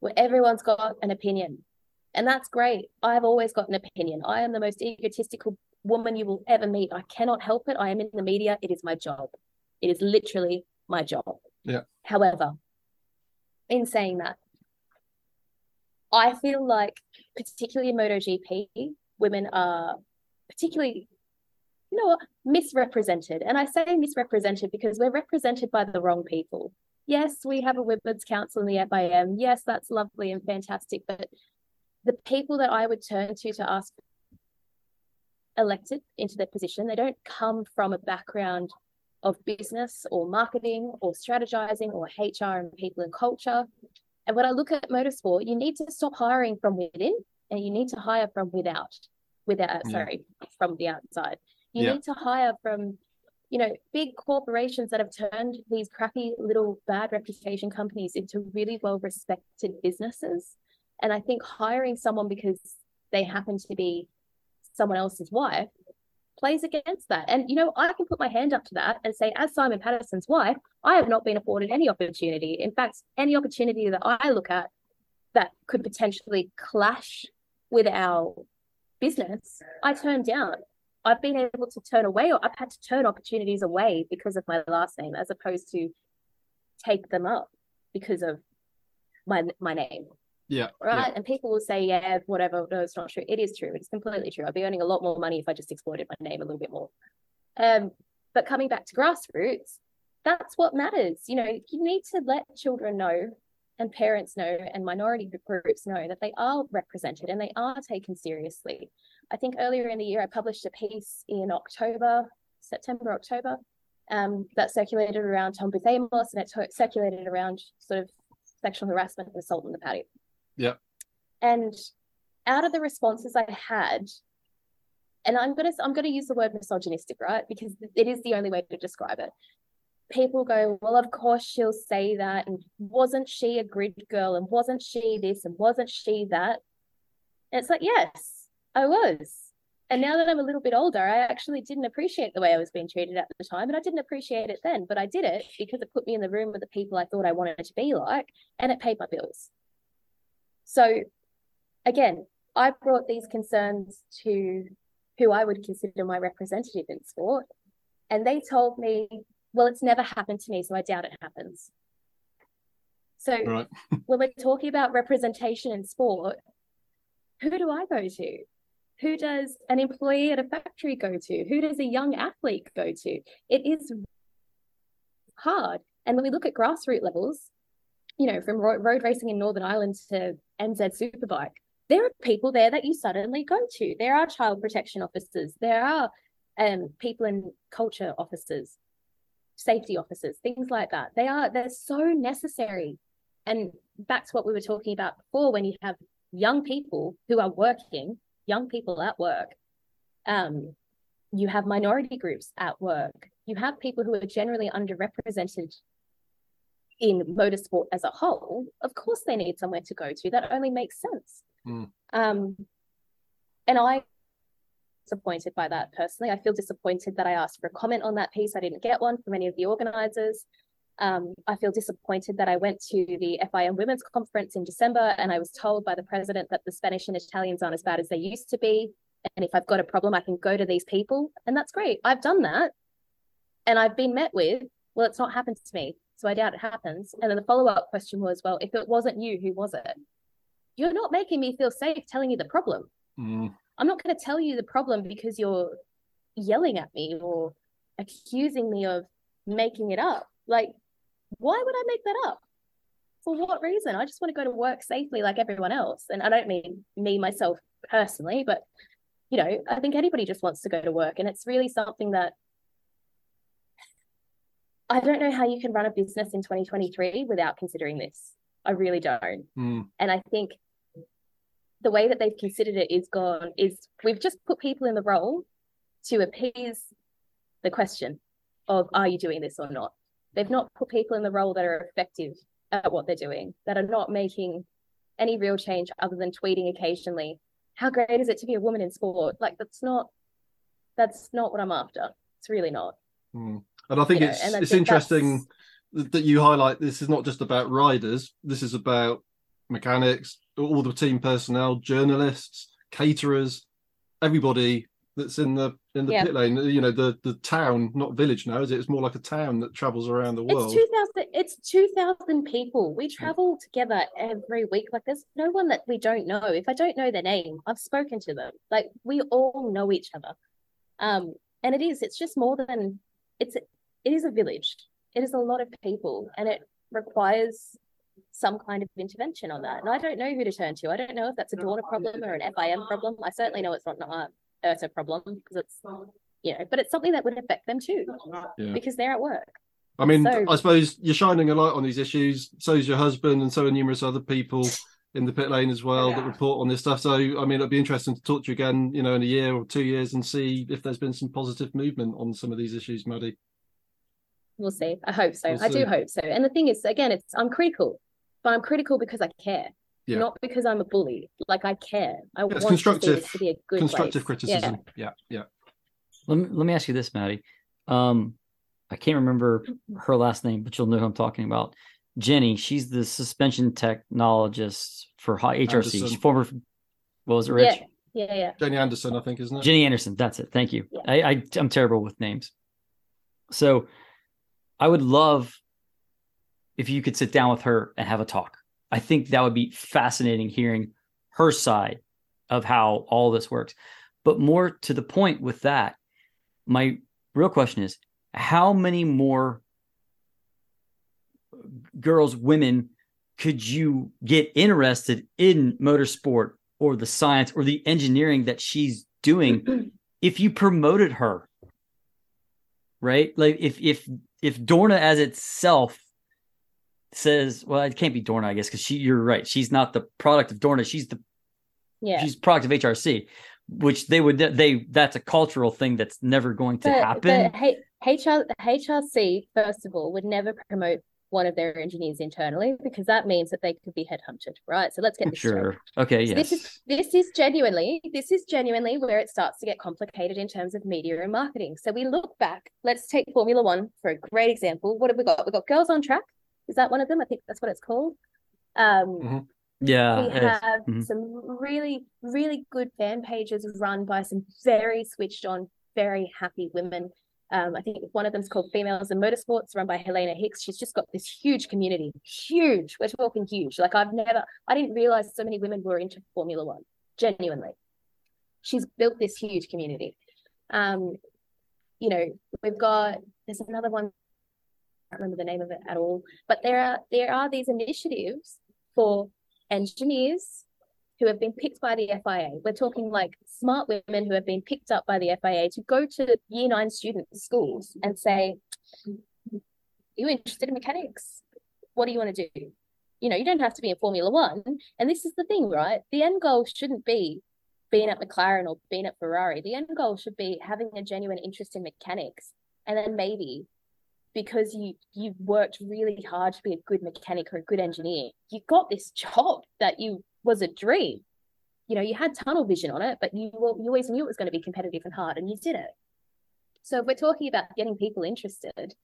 where everyone's got an opinion, and that's great. I've always got an opinion. I am the most egotistical woman you will ever meet. I cannot help it. I am in the media. It is my job. It is literally my job. Yeah. However, in saying that, I feel like, particularly in MotoGP, women are particularly, you know, misrepresented. And I say misrepresented because we're represented by the wrong people. Yes, we have a women's council in the FIM. Yes, that's lovely and fantastic. But the people that I would turn to to ask elected into their position. They don't come from a background of business or marketing or strategizing or HR and people and culture. And when I look at motorsport, you need to stop hiring from within and you need to hire from without, without, uh, yeah. sorry, from the outside. You yeah. need to hire from, you know, big corporations that have turned these crappy little bad reputation companies into really well respected businesses. And I think hiring someone because they happen to be someone else's wife plays against that. And, you know, I can put my hand up to that and say, as Simon Patterson's wife, I have not been afforded any opportunity. In fact, any opportunity that I look at that could potentially clash with our business, I turn down. I've been able to turn away, or I've had to turn opportunities away because of my last name, as opposed to take them up because of my my name. Yeah. Right. Yeah. And people will say, yeah, whatever. No, it's not true. It is true. It's completely true. I'd be earning a lot more money if I just exploited my name a little bit more. Um, but coming back to grassroots, that's what matters. You know, you need to let children know and parents know and minority groups know that they are represented and they are taken seriously. I think earlier in the year, I published a piece in October, September, October, um, that circulated around Tom Booth Amos and it t- circulated around sort of sexual harassment and assault in the paddock. Yeah. And out of the responses I had, and I'm gonna I'm gonna use the word misogynistic, right? Because it is the only way to describe it. People go, well, of course she'll say that, and wasn't she a grid girl, and wasn't she this, and wasn't she that? And it's like, yes, I was. And now that I'm a little bit older, I actually didn't appreciate the way I was being treated at the time. And I didn't appreciate it then, but I did it because it put me in the room with the people I thought I wanted to be like, and it paid my bills. So again, I brought these concerns to who I would consider my representative in sport, and they told me, well, it's never happened to me, so I doubt it happens. So right. when we're talking about representation in sport, who do I go to? Who does an employee at a factory go to? Who does a young athlete go to? It is hard. And when we look at grassroots levels, you know, from road racing in Northern Ireland to NZ Superbike, there are people there that you suddenly go to. There are child protection officers. There are um, people in culture officers, safety officers, things like that. They are they're so necessary. And back to what we were talking about before, when you have young people who are working, young people at work, um, you have minority groups at work. You have people who are generally underrepresented in motorsport as a whole, of course they need somewhere to go to. That only makes sense. Mm. Um, and I disappointed by that personally. I feel disappointed that I asked for a comment on that piece. I didn't get one from any of the organizers. Um, I feel disappointed that I went to the FIM Women's Conference in December and I was told by the president that the Spanish and Italians aren't as bad as they used to be. And if I've got a problem, I can go to these people. And that's great. I've done that. And I've been met with, well, it's not happened to me. So I doubt it happens. And then the follow up question was, well, if it wasn't you, who was it? You're not making me feel safe telling you the problem. Mm. I'm not going to tell you the problem because you're yelling at me or accusing me of making it up. Like, why would I make that up? For what reason? I just want to go to work safely like everyone else. And I don't mean me, myself personally, but, you know, I think anybody just wants to go to work. And it's really something that I don't know how you can run a business in 2023 without considering this. I really don't. Mm. And I think the way that they've considered it is gone is we've just put people in the role to appease the question of are you doing this or not they've not put people in the role that are effective at what they're doing that are not making any real change other than tweeting occasionally how great is it to be a woman in sport like that's not that's not what i'm after it's really not Mm. And I think You it's I it's think interesting that that you highlight this is not just about riders. This is about mechanics, all the team personnel, journalists, caterers, everybody that's in the in the Yeah. pit lane. You know, the the town, not village now, is it? It's more like a town that travels around the world. It's 2000 it's 2000 people. We travel together every week. Like there's no one that we don't know. If I don't know their name, I've spoken to them. Like we all know each other. Um and it is it's just more than it's it is a village. It is a lot of people and it requires some kind of intervention on that. And I don't know who to turn to. I don't know if that's a Dorna problem or an FIM problem. I certainly know it's not an IRTA problem because it's you know, but it's something that would affect them too Yeah. because they're at work. I mean, So- I suppose you're shining a light on these issues. So is your husband, and so are numerous other people in the pit lane as well that report on this stuff. So, I mean, it'd be interesting to talk to you again, you know, in a year or two years and see if there's been some positive movement on some of these issues, Maddie. We'll see. I hope so. We'll I do hope so. And the thing is, again, it's I'm critical, but I'm critical because I care, Yeah. not because I'm a bully. Like I care. I it's want to see constructive- this to be a good Constructive place. criticism. Yeah, yeah. Let me, let me ask you this, Maddie. Um, I can't remember her last name, but you'll know who I'm talking about. Jenny, she's the suspension technologist for HRC. Anderson. She's former, what was it, Yeah. Rich? Yeah, yeah, yeah. Jenny Anderson, I think, isn't it? Jenny Anderson. That's it. Thank you. Yeah. I, I I'm terrible with names. So I would love if you could sit down with her and have a talk. I think that would be fascinating hearing her side of how all this works. But more to the point with that, my real question is how many more girls, women could you get interested in motorsport or the science or the engineering that she's doing if you promoted her? Right? Like if if if Dorna as itself says, well, it can't be Dorna, I guess, because she you're right. She's not the product of Dorna. She's the Yeah. she's product of HRC, which they would they that's a cultural thing that's never going to But, happen. but H- HR, HRC, first of all, would never promote one of their engineers internally because that means that they could be headhunted, right? So let's get this straight. sure. Okay, So yes. This is this is genuinely this is genuinely where it starts to get complicated in terms of media and marketing. So we look back. Let's take Formula One for a great example. What have we got? We've got Girls on Track. Is that one of them? I think that's what it's called. Um, Mhm. yeah. we it is. have Mhm. some really really good fan pages run by some very switched on, very happy women. Um, I think one of them's called Females in Motorsports, run by Helena Hicks. She's just got this huge community, huge. We're talking huge. Like I've never, I didn't realize so many women were into Formula One. Genuinely, she's built this huge community. Um, you know, we've got there's another one. Can't remember the name of it at all, but there are there are these initiatives for engineers who have been picked by the FIA. We're talking like smart women who have been picked up by the FIA to go to year nine student schools and say, you interested in mechanics? What do you want to do? You know, you don't have to be in Formula One. And this is the thing, right? The end goal shouldn't be being at McLaren or being at Ferrari. The end goal should be having a genuine interest in mechanics. And then maybe because you you've worked really hard to be a good mechanic or a good engineer, you got this job that you was a dream. You know, you had tunnel vision on it, but you you always knew it was going to be competitive and hard, and you did it. So if we're talking about getting people interested,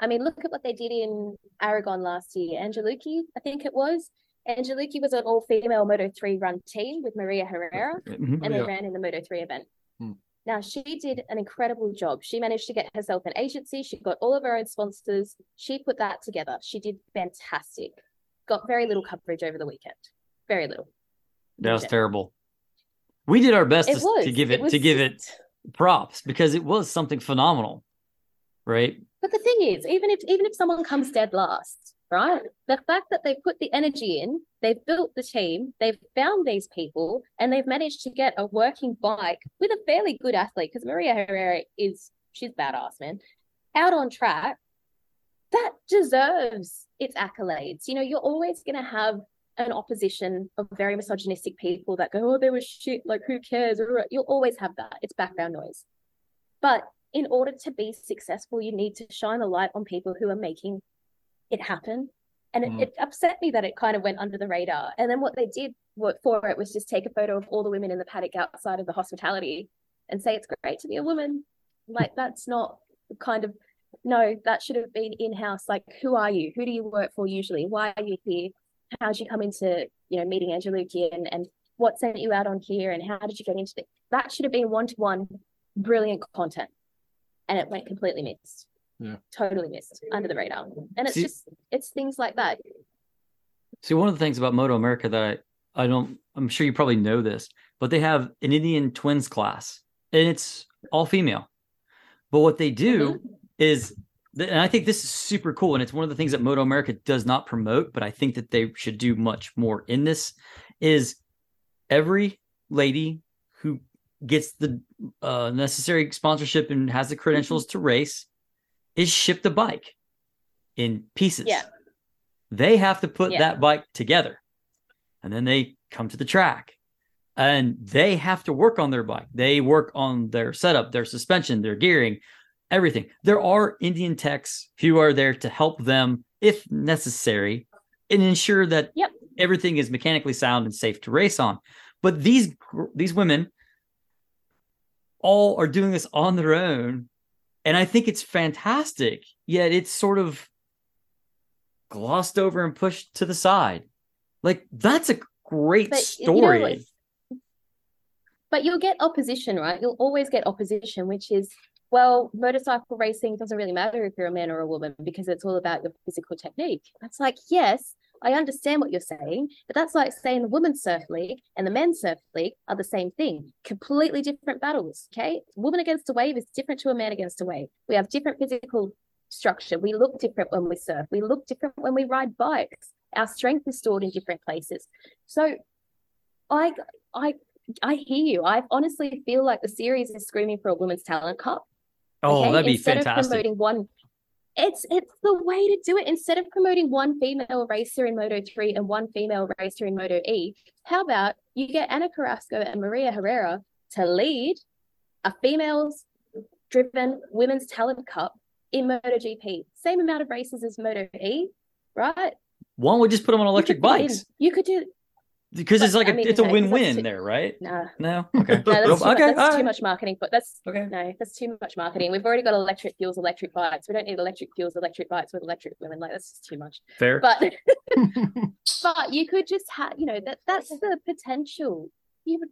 I mean, look at what they did in Aragon last year. Angelucci, I think it was. Angelucci was an all female Moto 3 run team with Maria Herrera, Mhm. and Yeah. they ran in the Moto 3 event. Hmm. Now, she did an incredible job. She managed to get herself an agency. She got all of her own sponsors. She put that together. She did fantastic. Got very little coverage over the weekend. Very little. That was terrible. We did our best to, to give it, was to give it props because it was something phenomenal, right? But the thing is, even if even if someone comes dead last, right? The fact that they've put the energy in, they've built the team, they've found these people, and they've managed to get a working bike with a fairly good athlete, because Maria Herrera is she's badass, man. Out on track, that deserves its accolades. You know, you're always gonna have an opposition of very misogynistic people that go, Oh, there was shit, like who cares? You'll always have that. It's background noise. But in order to be successful, you need to shine a light on people who are making it happen. And it, Mm. it upset me that it kind of went under the radar. And then what they did what for it was just take a photo of all the women in the paddock outside of the hospitality and say it's great to be a woman. Like that's not the kind of no, that should have been in house. Like, who are you? Who do you work for usually? Why are you here? How did you come into, you know, meeting Angelucci and, and what sent you out on here and how did you get into it? That should have been one to one brilliant content. And it went completely missed. Yeah. Totally missed under the radar. And it's See- just it's things like that. See, one of the things about Moto America that I, I don't, I'm sure you probably know this, but they have an Indian twins class and it's all female. But what they do Mhm. is, and I think this is super cool. And it's one of the things that Moto America does not promote, but I think that they should do much more in this is every lady who gets the uh, necessary sponsorship and has the credentials to race is ship the bike in pieces. Yeah. They have to put Yeah. that bike together and then they come to the track and they have to work on their bike. They work on their setup, their suspension, their gearing, everything. There are Indian techs who are there to help them if necessary and ensure that Yep. everything is mechanically sound and safe to race on. But these these women all are doing this on their own and I think it's fantastic. Yet it's sort of glossed over and pushed to the side. Like that's a great But you know story. But you'll get opposition, right? You'll always get opposition, which is, well, motorcycle racing doesn't really matter if you're a man or a woman because it's all about your physical technique. That's like, yes, I understand what you're saying, but that's like saying the women's surf league and the men's surf league are the same thing. Completely different battles. Okay. Woman against a wave is different to a man against a wave. We have different physical structure. We look different when we surf. We look different when we ride bikes. Our strength is stored in different places. So I I I hear you. I honestly feel like the series is screaming for a women's talent cup. oh, okay? that'd be Instead fantastic. of promoting one, it's it's the way to do it. Instead of promoting one female racer in Moto 3 and one female racer in Moto E, how about you get Ana Carrasco and Maria Herrera to lead a females driven women's talent cup in MotoGP. Same amount of races as Moto E, right? Why don't we just put them on electric in- bikes? You could do Because it's like I a, mean, it's a no, 'cause that's win-win too- there, right? nah. No, okay, No, that's, too, okay, that's all too much marketing. But that's okay. no, that's too much marketing. We've already got electric fuels, electric bikes. We don't need electric fuels, electric bikes with electric women. Like that's just too much. Fair. But but you could just have, you know, that that's the potential. You would,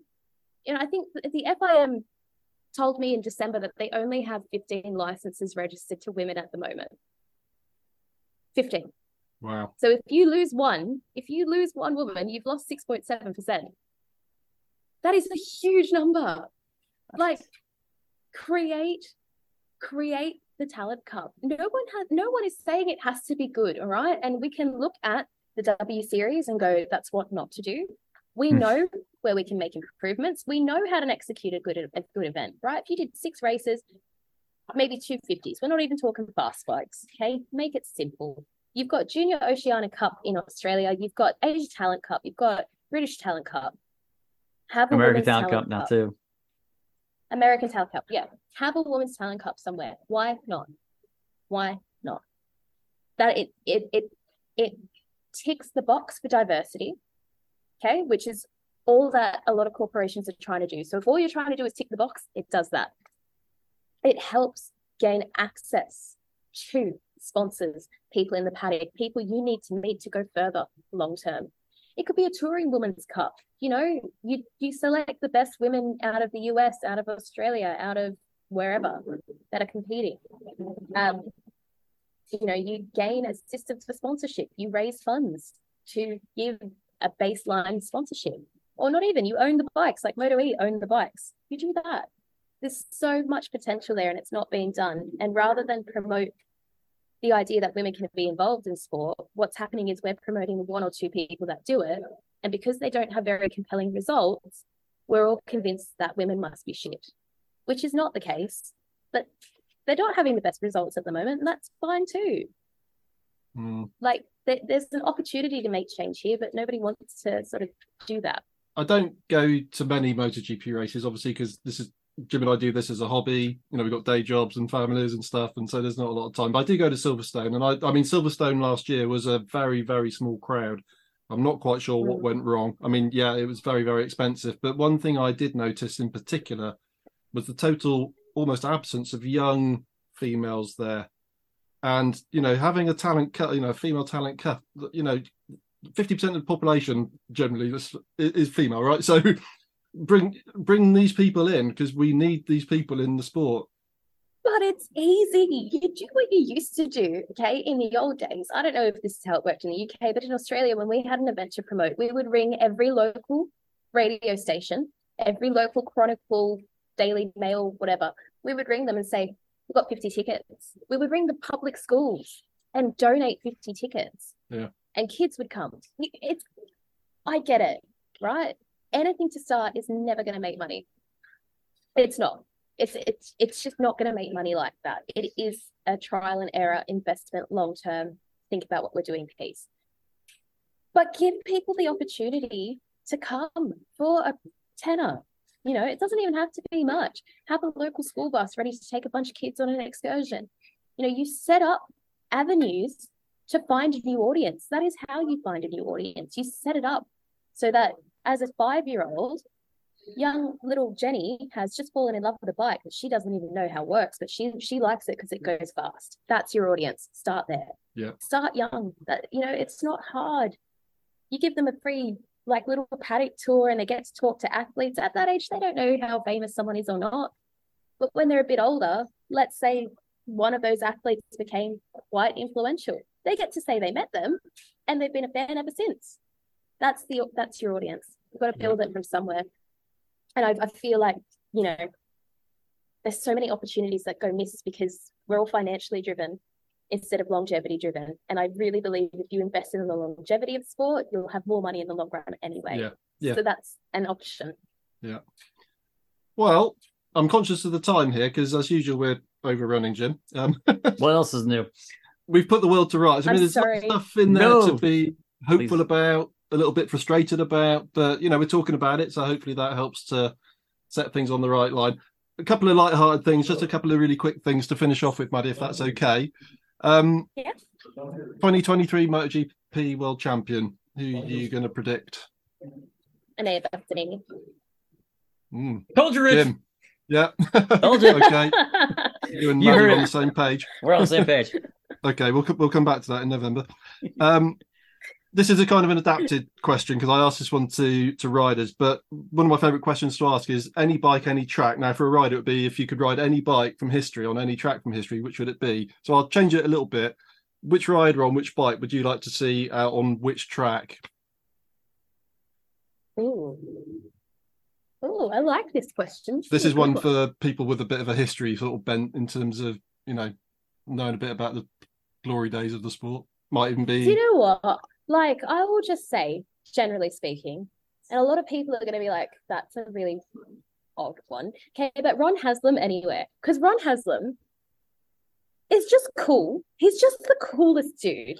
you know, I think the the FIM told me in December that they only have 15 licenses registered to women at the moment. 15. Wow. So if you lose one, if you lose one woman, you've lost 6.7%. That is a huge number. Like create create the talent cup. No one has no one is saying it has to be good, all right? And we can look at the W series and go, that's what not to do. We Hmm. know where we can make improvements. We know how to execute a good a good event, right? If you did six races, maybe two fifties. We're not even talking fast bikes. Okay. Make it simple. You've got Junior Oceania Cup in Australia, you've got Asia Talent Cup, you've got British Talent Cup. Have a American women's Talent Cup now too. American Talent Cup, yeah. Have a women's talent cup somewhere. Why not? Why not? That it it it it ticks the box for diversity, okay, which is all that a lot of corporations are trying to do. So if all you're trying to do is tick the box, it does that. It helps gain access to sponsors, people in the paddock, people you need to meet to go further long term. It could be a touring women's cup. You know, you you select the best women out of the US, out of Australia, out of wherever that are competing. Um, you know, you gain assistance for sponsorship. You raise funds to give a baseline sponsorship, or not even. You own the bikes, like Moto E own the bikes. You do that. There's so much potential there, and it's not being done. And rather than promote the idea that women can be involved in sport, what's happening is we're promoting one or two people that do it. And because they don't have very compelling results, we're all convinced that women must be shit, which is not the case. But they're not having the best results at the moment, and that's fine too. Mm. Like th- there's an opportunity to make change here, but nobody wants to sort of do that. I don't go to many MotoGP races, obviously, because this is Jim and I do this as a hobby. You know, we've got day jobs and families and stuff, and so there's not a lot of time. But I do go to Silverstone, and I, I mean, Silverstone last year was a very, very small crowd. I'm not quite sure what mm. went wrong. I mean, yeah, it was very, very expensive. But one thing I did notice in particular was the total almost absence of young females there. And, you know, having a talent cut, you know, female talent cut, you know, 50% of the population generally is female, right? So bring bring these people in because we need these people in the sport. But it's easy. You do what you used to do, okay? In the old days, I don't know if this is how it worked in the UK, but in Australia, when we had an event to promote, we would ring every local radio station, every local Chronicle, Daily Mail, whatever. We would ring them and say, We've got 50 tickets. We would ring the public schools and donate 50 tickets. Yeah. And kids would come. It's, I get it, right? Anything to start is never going to make money. It's not. It's it's it's just not going to make money like that. It is a trial and error investment, long term. Think about what we're doing piece. But give people the opportunity to come for a tenner. You know, it doesn't even have to be much. Have a local school bus ready to take a bunch of kids on an excursion. You know, you set up avenues to find a new audience. That is how you find a new audience. You set it up so that as a five year old, young little Jenny has just fallen in love with a bike that she doesn't even know how it works, but she she likes it because it goes fast. That's your audience. Start there. Yeah. Start young. That you know, it's not hard. You give them a free like little paddock tour and they get to talk to athletes at that age. They don't know how famous someone is or not. But when they're a bit older, let's say one of those athletes became quite influential. They get to say they met them and they've been a fan ever since. That's the that's your audience. You've got to build it from somewhere. And I, I feel like, you know, there's so many opportunities that go missed because we're all financially driven instead of longevity driven. And I really believe if you invest in the longevity of sport, you'll have more money in the long run anyway. Yeah. Yeah. So that's an option. Yeah. Well, I'm conscious of the time here because, as usual, we're overrunning, Jim. Um, What else is new? we've put the world to rights. I I'm mean, there's sorry. stuff in there No. to be hopeful Please. about, a little bit frustrated about, but you know, we're talking about it, so hopefully that helps to set things on the right line. A couple of light-hearted things, just a couple of really quick things to finish off with, Maddie, if that's okay. Um, Yeah. 2023 MotoGP World Champion. Who are you going to predict? And they Bastianini. Mm, Told you, Rich. Jim. Yeah. Told you. okay. You and You Maddie are on the same page. We're on the same page. Okay, we'll we'll come back to that in November. Um, this is a kind of an adapted question because I asked this one to to riders, but one of my favourite questions to ask is any bike, any track. Now, for a rider, it would be if you could ride any bike from history on any track from history, which would it be? So I'll change it a little bit. Which rider on which bike would you like to see out on which track? Ooh. Ooh, I like this question. This is one for people with a bit of a history sort of bent in terms of you know knowing a bit about the glory days of the sport. Might even be. Do you know what? Like, I will just say, generally speaking, and a lot of people are going to be like, that's a really odd one. Okay, but Ron Haslam anywhere. Because Ron Haslam is just cool. He's just the coolest dude.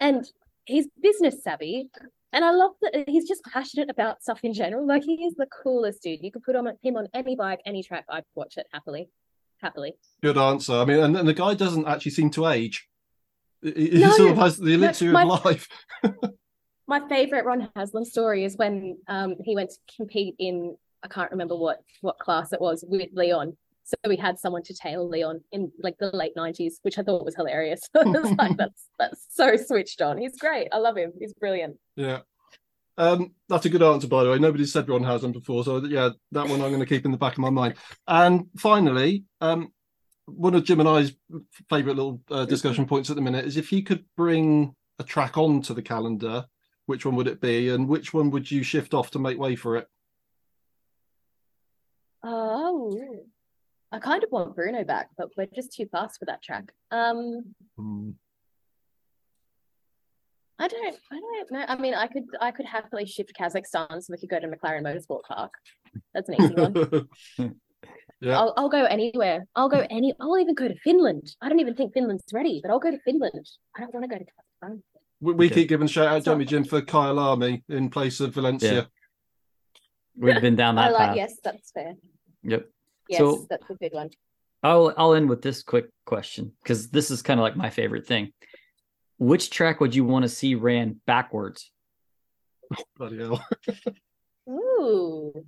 And he's business savvy. And I love that he's just passionate about stuff in general. Like, he is the coolest dude. You could put on him on any bike, any track. I'd watch it happily. Happily. Good answer. I mean, and, and the guy doesn't actually seem to age. He, No, sort of has the elixir my- of life. my favorite Ron Haslam story is when um he went to compete in I can't remember what what class it was with Leon So we had someone to tail Leon in like the late 90s, which I thought was hilarious. it's like that's that's so switched on. He's great. I love him. He's brilliant. Yeah. Um, that's a good answer, by the way. Nobody said Ron Haslam before, so yeah, that one I'm going to keep in the back of my mind. And finally, um, one of Jim and I's favourite little uh, discussion points at the minute is if you could bring a track onto the calendar, which one would it be, and which one would you shift off to make way for it? Oh, I kind of want Brno back, but we're just too fast for that track. Um, Hmm. I don't, I don't know. I mean, I could, I could happily shift Kazakhstan so we could go to McLaren Motorsport Park. That's an easy one. yeah, I'll, I'll go anywhere. I'll go any. I'll even go to Finland. I don't even think Finland's ready, but I'll go to Finland. I don't want to go to Kazakhstan. we, we Okay. keep giving shout out, don't we, Jim, for Kyalami in place of Valencia. We've been down I that like. path. Yes, that's fair. Yep. Yes, So- that's a good one. I'll I'll end with this quick question because this is kind of like my favorite thing. Which track would you want to see ran backwards? Bloody hell. Ooh.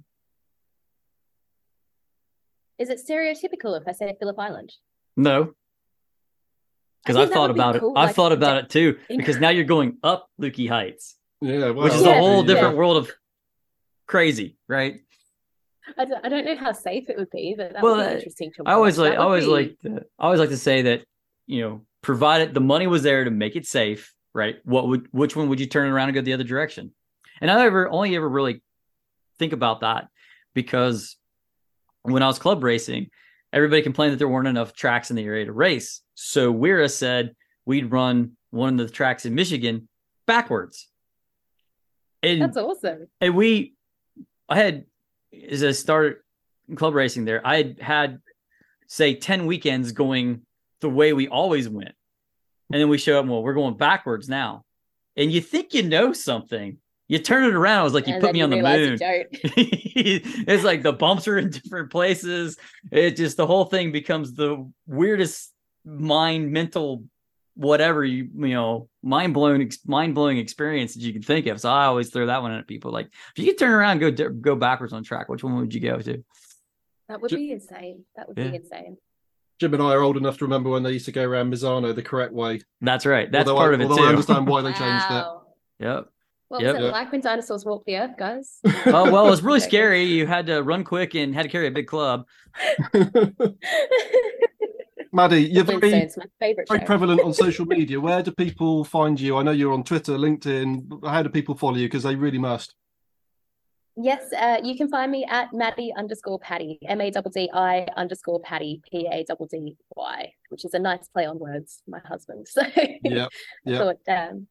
Is it stereotypical if I say Phillip Island? No, because I I've think that thought would be about it. cool, I've thought about it too because now you're going up Lukey Heights, Yeah, well, which is Yeah, a whole yeah. different world of crazy, right? I don't, I don't know how safe it would be, but that Well, would be interesting to I always like I always be- like to, I always like to say that you know provided the money was there to make it safe, right? What would which one would you turn around and go the other direction? And I never only ever really think about that because when I was club racing, everybody complained that there weren't enough tracks in the area to race. So Weira said we'd run one of the tracks in Michigan backwards. And That's awesome. and we i had as i started club racing there i had had say 10 weekends going the way we always went and then we show up and, well we're going backwards now and you think you know something you turn it around it was like you And put me on the moon it's like the bumps are in different places it just the whole thing becomes the weirdest mind mental whatever you you know mind blowing mind blowing experience that you can think of. So I always throw that one at people. Like if you could turn around and go di- go backwards on track, which one would you go to? That would Ju- be insane. That would Yeah. be insane. Jim and I are old enough to remember when they used to go around Misano the correct way. That's right. That's although part I, of it although I understand why they changed it. Yep. What Yep. was it like when dinosaurs walked the earth, guys? Oh well, it was really scary. You had to run quick and had to carry a big club. Maddie, you're very, Flintstones, my favorite very show. prevalent on social media. Where do people find you? I know you're on Twitter, LinkedIn. How do people follow you? Because they really must. Yes, uh, you can find me at Maddie underscore Patty, M A D D I underscore Patty, P A D D Y, which is a nice play on words my husband. So Yeah, I yeah. thought, um,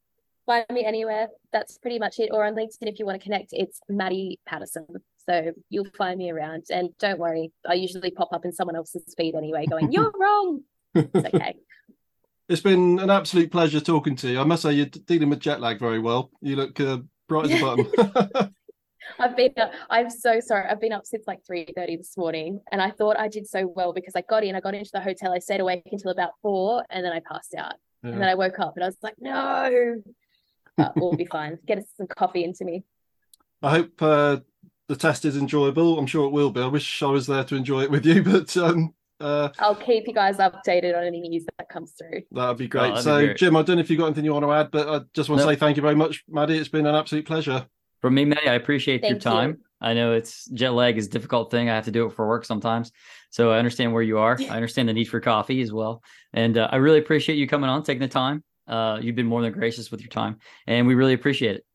find me anywhere. That's pretty much it. Or on LinkedIn, if you want to connect, it's Maddie Patterson. So you'll find me around. And don't worry, I usually pop up in someone else's feed anyway, going, You're wrong. It's okay. It's been an absolute pleasure talking to you. I must say, you're dealing with jet lag very well. You look uh, bright as a button. I've been up, I'm so sorry. I've been up since like 3:30 this morning and I thought I did so well because I got in, I got into the hotel, I stayed awake until about four and then I passed out. And then I woke up and I was like, no. But we'll be fine. Get us some coffee into me. I hope uh, the test is enjoyable. I'm sure it will be. I wish I was there to enjoy it with you, but um, uh, I'll keep you guys updated on any news that comes through. that'd be Oh, great. that'd be so, great. Jim, I don't know if you've got anything you want to add, but I just want to say thank you very much, Maddie. It's been an absolute pleasure. From me, Maddie, I appreciate your Thank you. time. I know it's jet lag is a difficult thing. I have to do it for work sometimes. So I understand where you are. I understand the need for coffee as well. And uh, I really appreciate you coming on, taking the time. Uh, you've been more than gracious with your time, and we really appreciate it.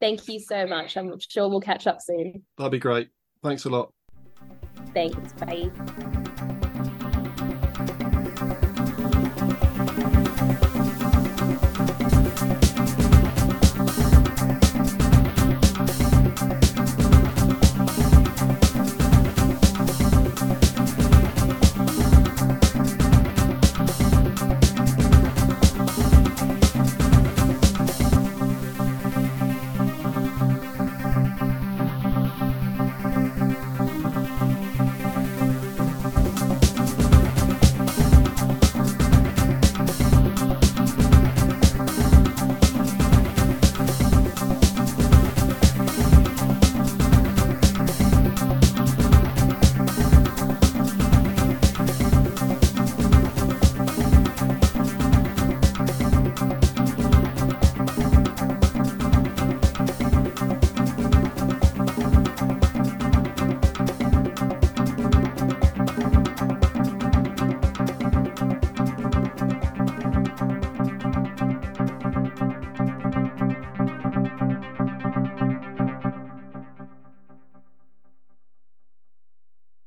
Thank you so much. I'm sure we'll catch up soon. That'd be great. Thanks a lot. Thanks. Bye.